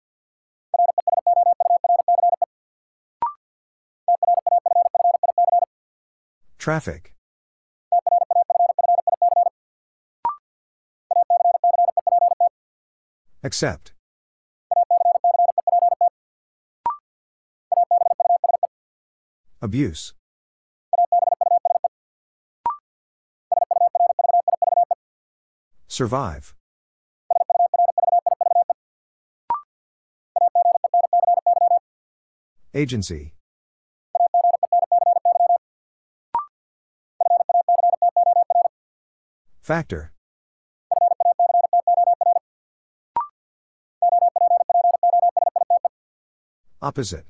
A: Traffic. Accept. Abuse. Survive. Agency. Factor. Opposite.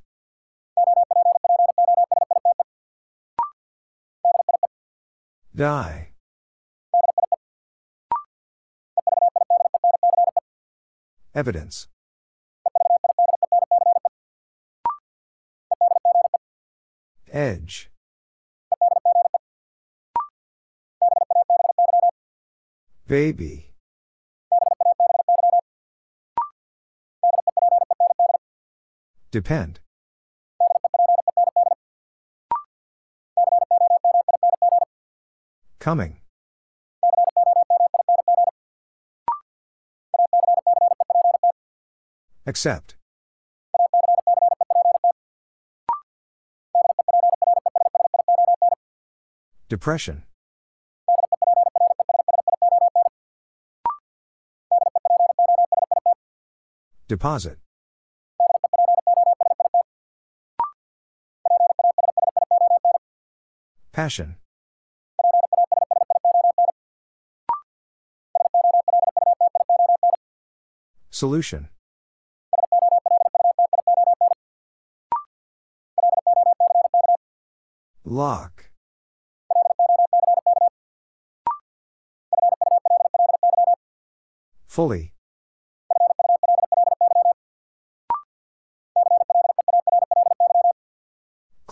A: Die. Evidence. Edge. Baby. Depend. Coming. Accept. Depression. Deposit. Passion. Solution. Lock. Fully.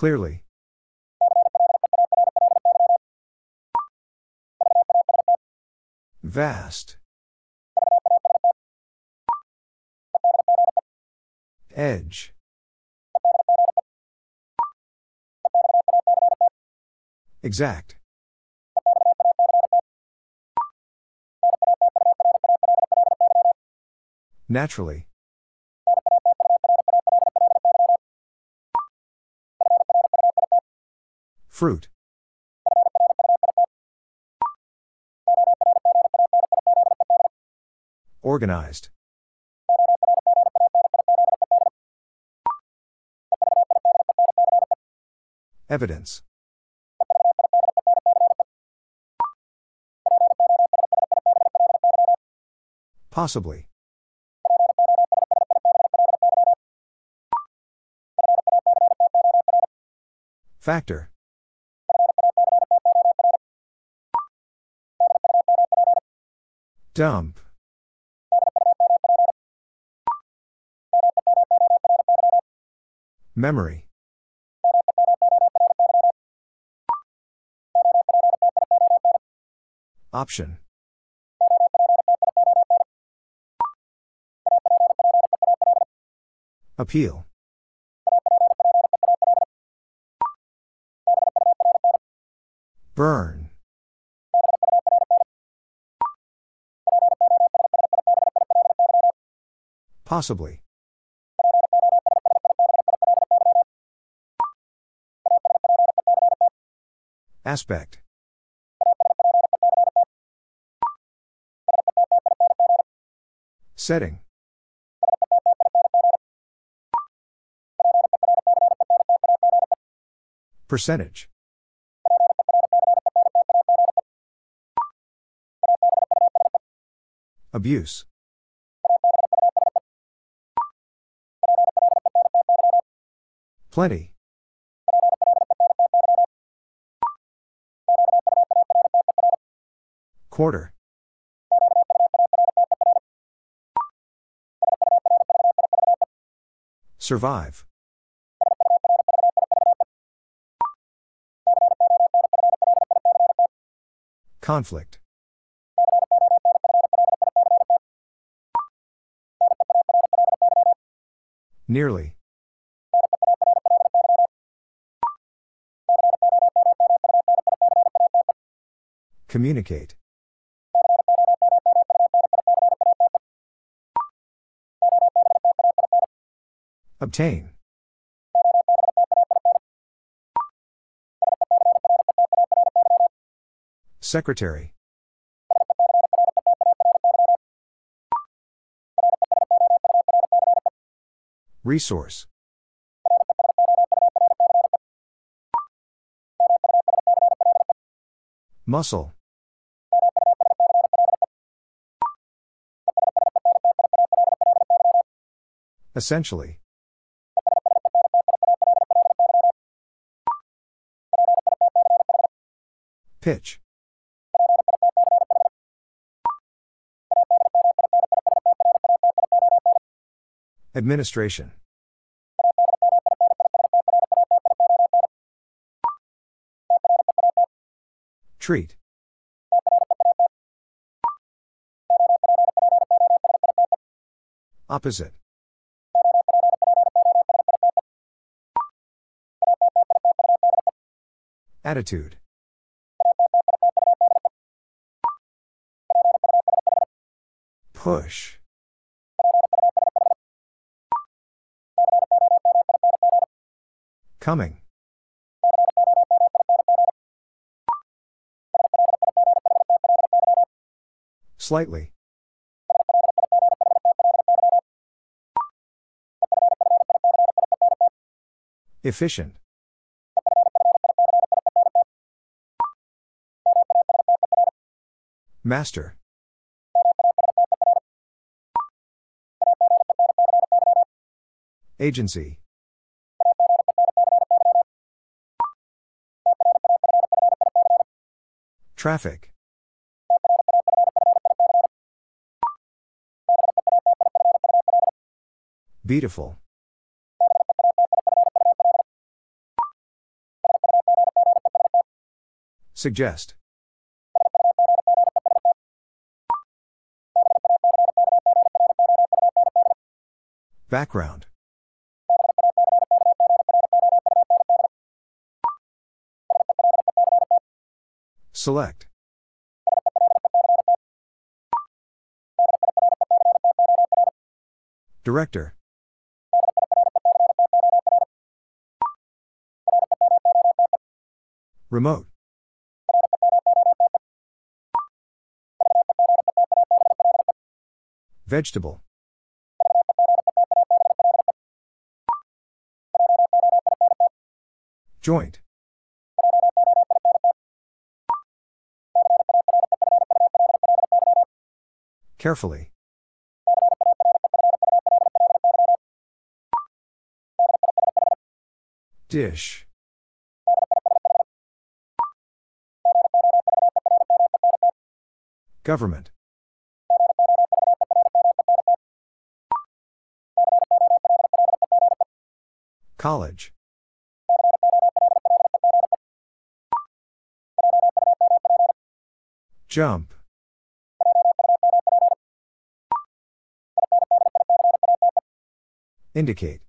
A: Clearly. Vast. Edge. Exact. Naturally. Fruit. Organized. Evidence. Possibly. Factor. Dump. Memory. Option. Appeal. Burn. Possibly. Aspect. Setting. Percentage. Abuse. Plenty. Quarter. Survive. Conflict. Nearly. Communicate. Obtain. Secretary. Resource. Muscle. Essentially. Pitch. Administration. Treat. Opposite. Attitude. Push. Coming. Slightly. Efficient. Master. Agency. Traffic. Beautiful. Suggest. Background. Select. Director. Remote. Vegetable. Joint. Carefully. Dish. Government. College. Jump. Indicate.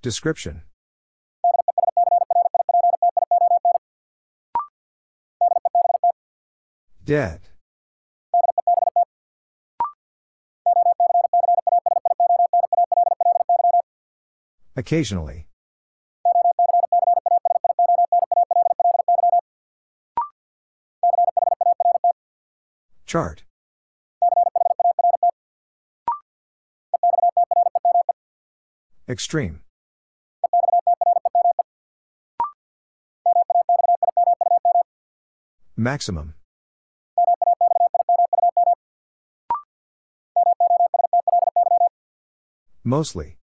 A: Description. Dead. Occasionally. Chart. Extreme. Maximum. Mostly.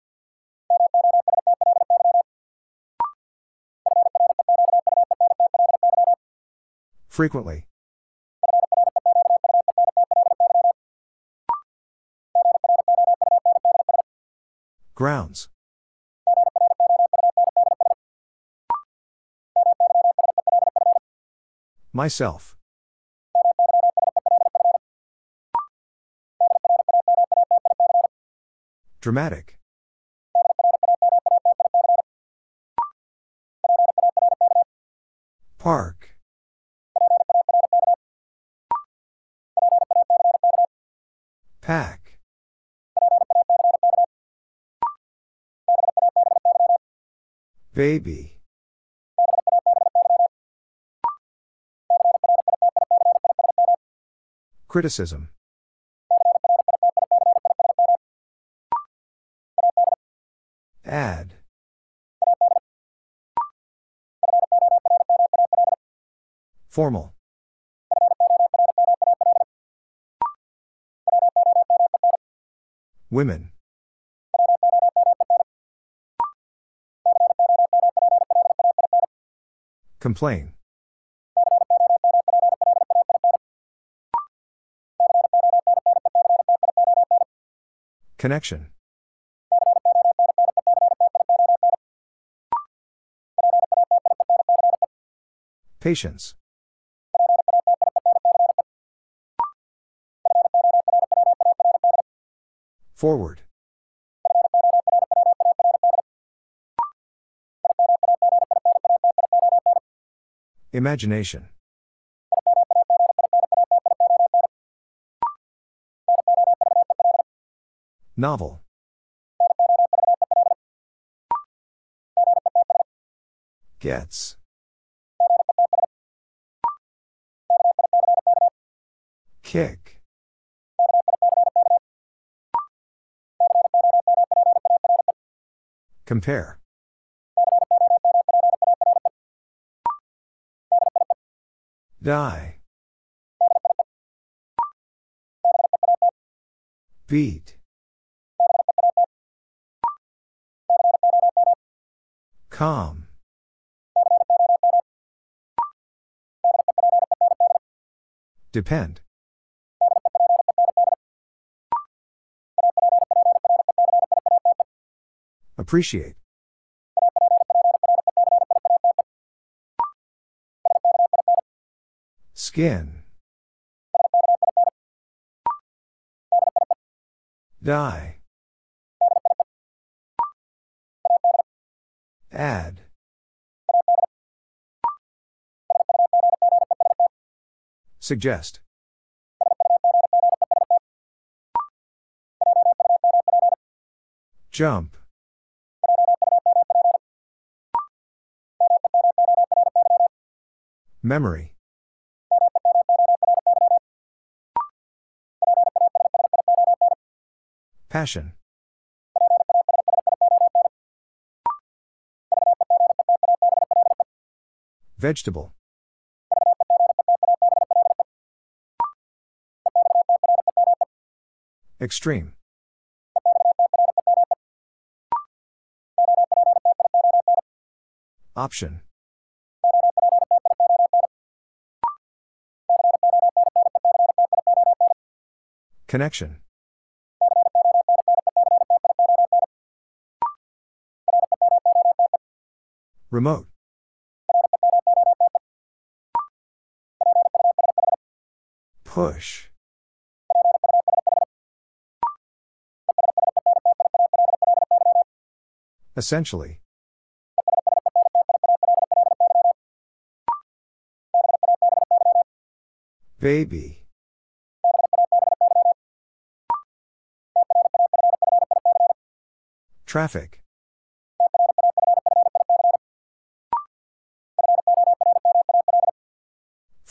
A: Frequently. Grounds. Myself. Dramatic. Park. Pack. Baby. Criticism. Add. Formal. Women. Complain. Connection. Patience. Forward. Imagination. Novel. Gets. Kick. Compare. Die. Beat. Calm. Depend. Appreciate. Skin. Die. Add. Suggest. Jump. Memory. Passion. Vegetable. Extreme. Option. Connection. Remote. Push. Essentially. Baby. Traffic.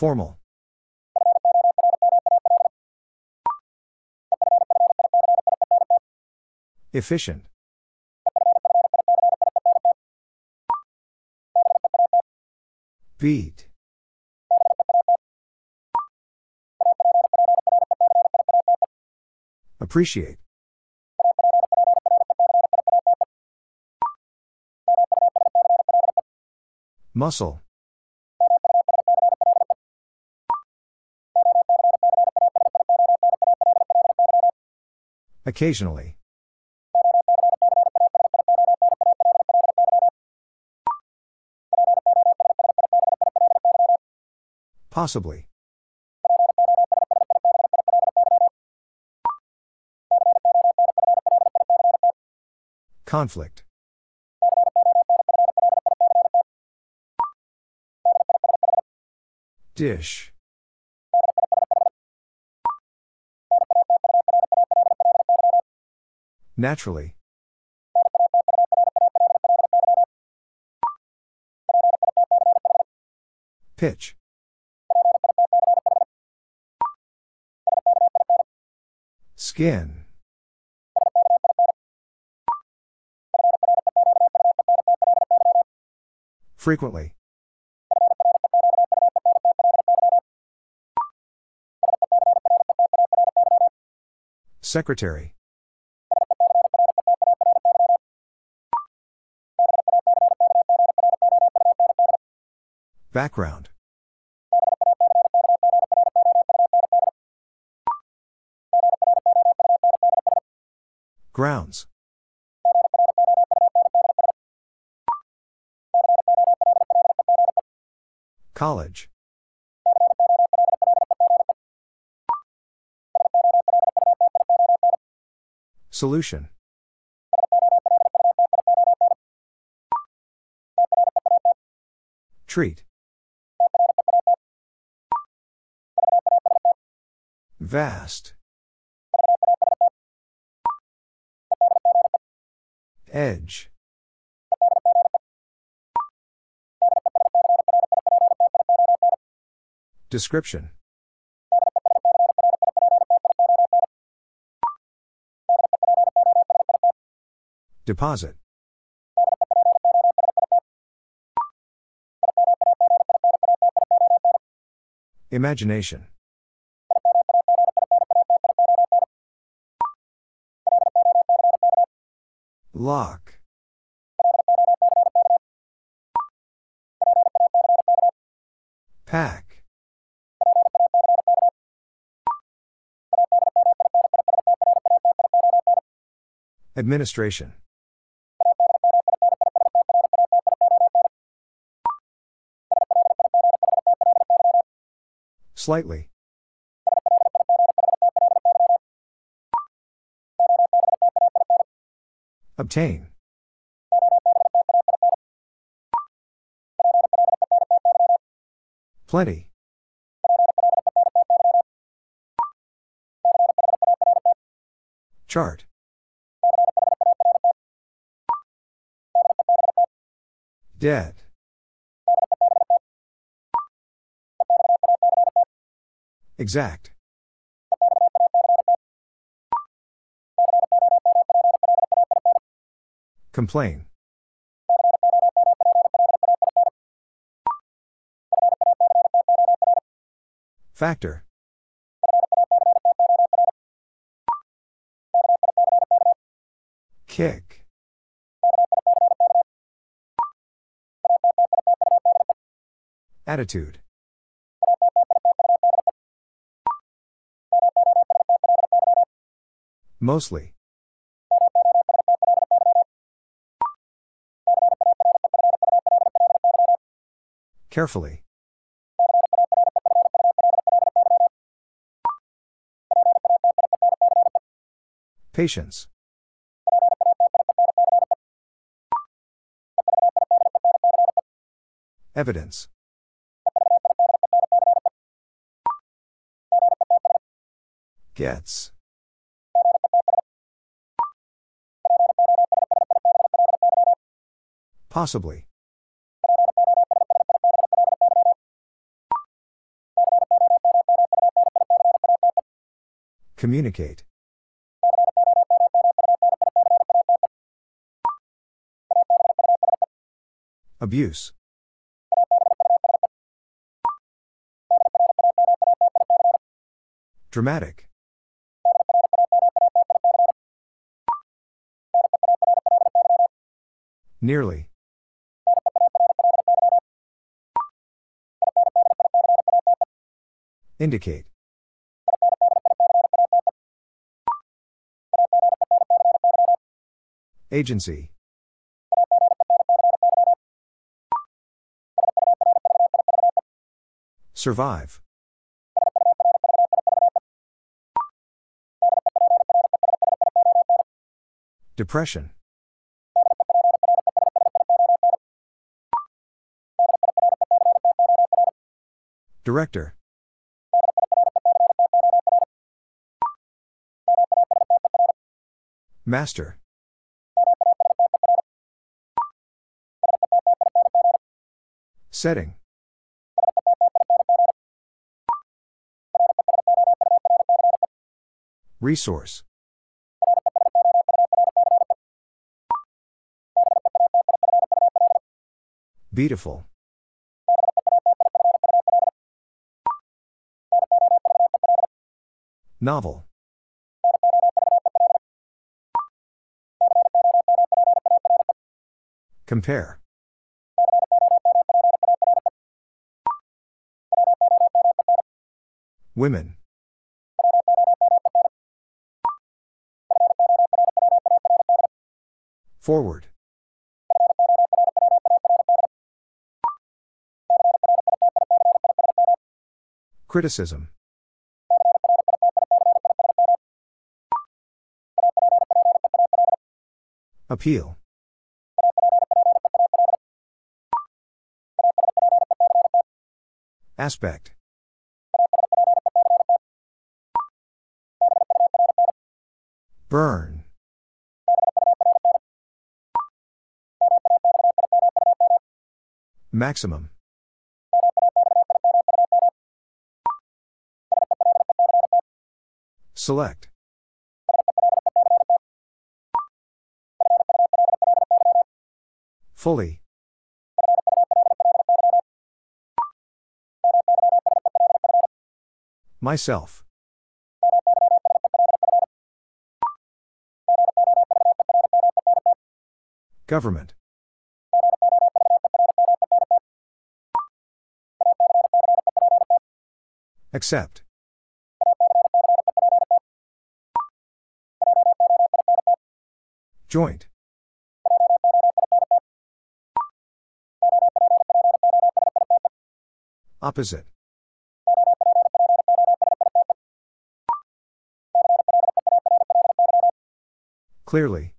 A: Formal. Efficient. Beat. Appreciate. Muscle. Occasionally. Possibly. Conflict. Dish. Naturally. Pitch. Skin. Frequently. Secretary. Background. Grounds. College. Solution. Treat. Vast. Edge. Description. Deposit. Imagination. Lock. Pack. Administration. Slightly. Obtain. Plenty. Chart. Dead. Exact. Complain. Factor. Kick. Attitude. Mostly. Carefully. Patience. Evidence. Gets. Possibly. Communicate. Abuse. Dramatic. Nearly. Indicate. Agency. Survive. Depression. Director. Master. Setting. Resource. Beautiful. Novel. Compare. Women. Forward. Criticism. Appeal. Aspect. Burn. Maximum. Select. Fully. Myself. Government. Accept. Joint. Opposite. Clearly.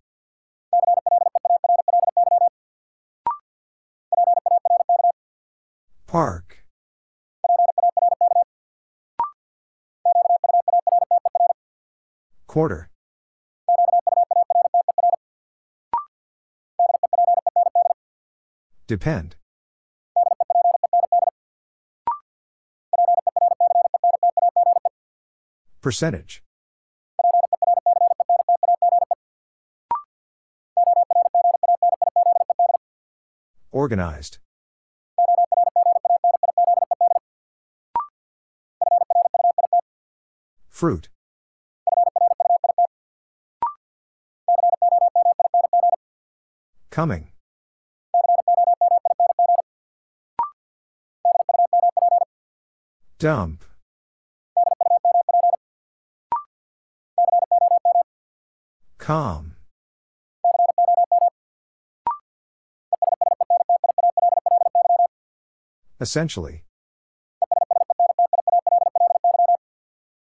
A: Park. Quarter. Depend. Percentage. Organized. Fruit. Coming. Dump. Calm. Essentially.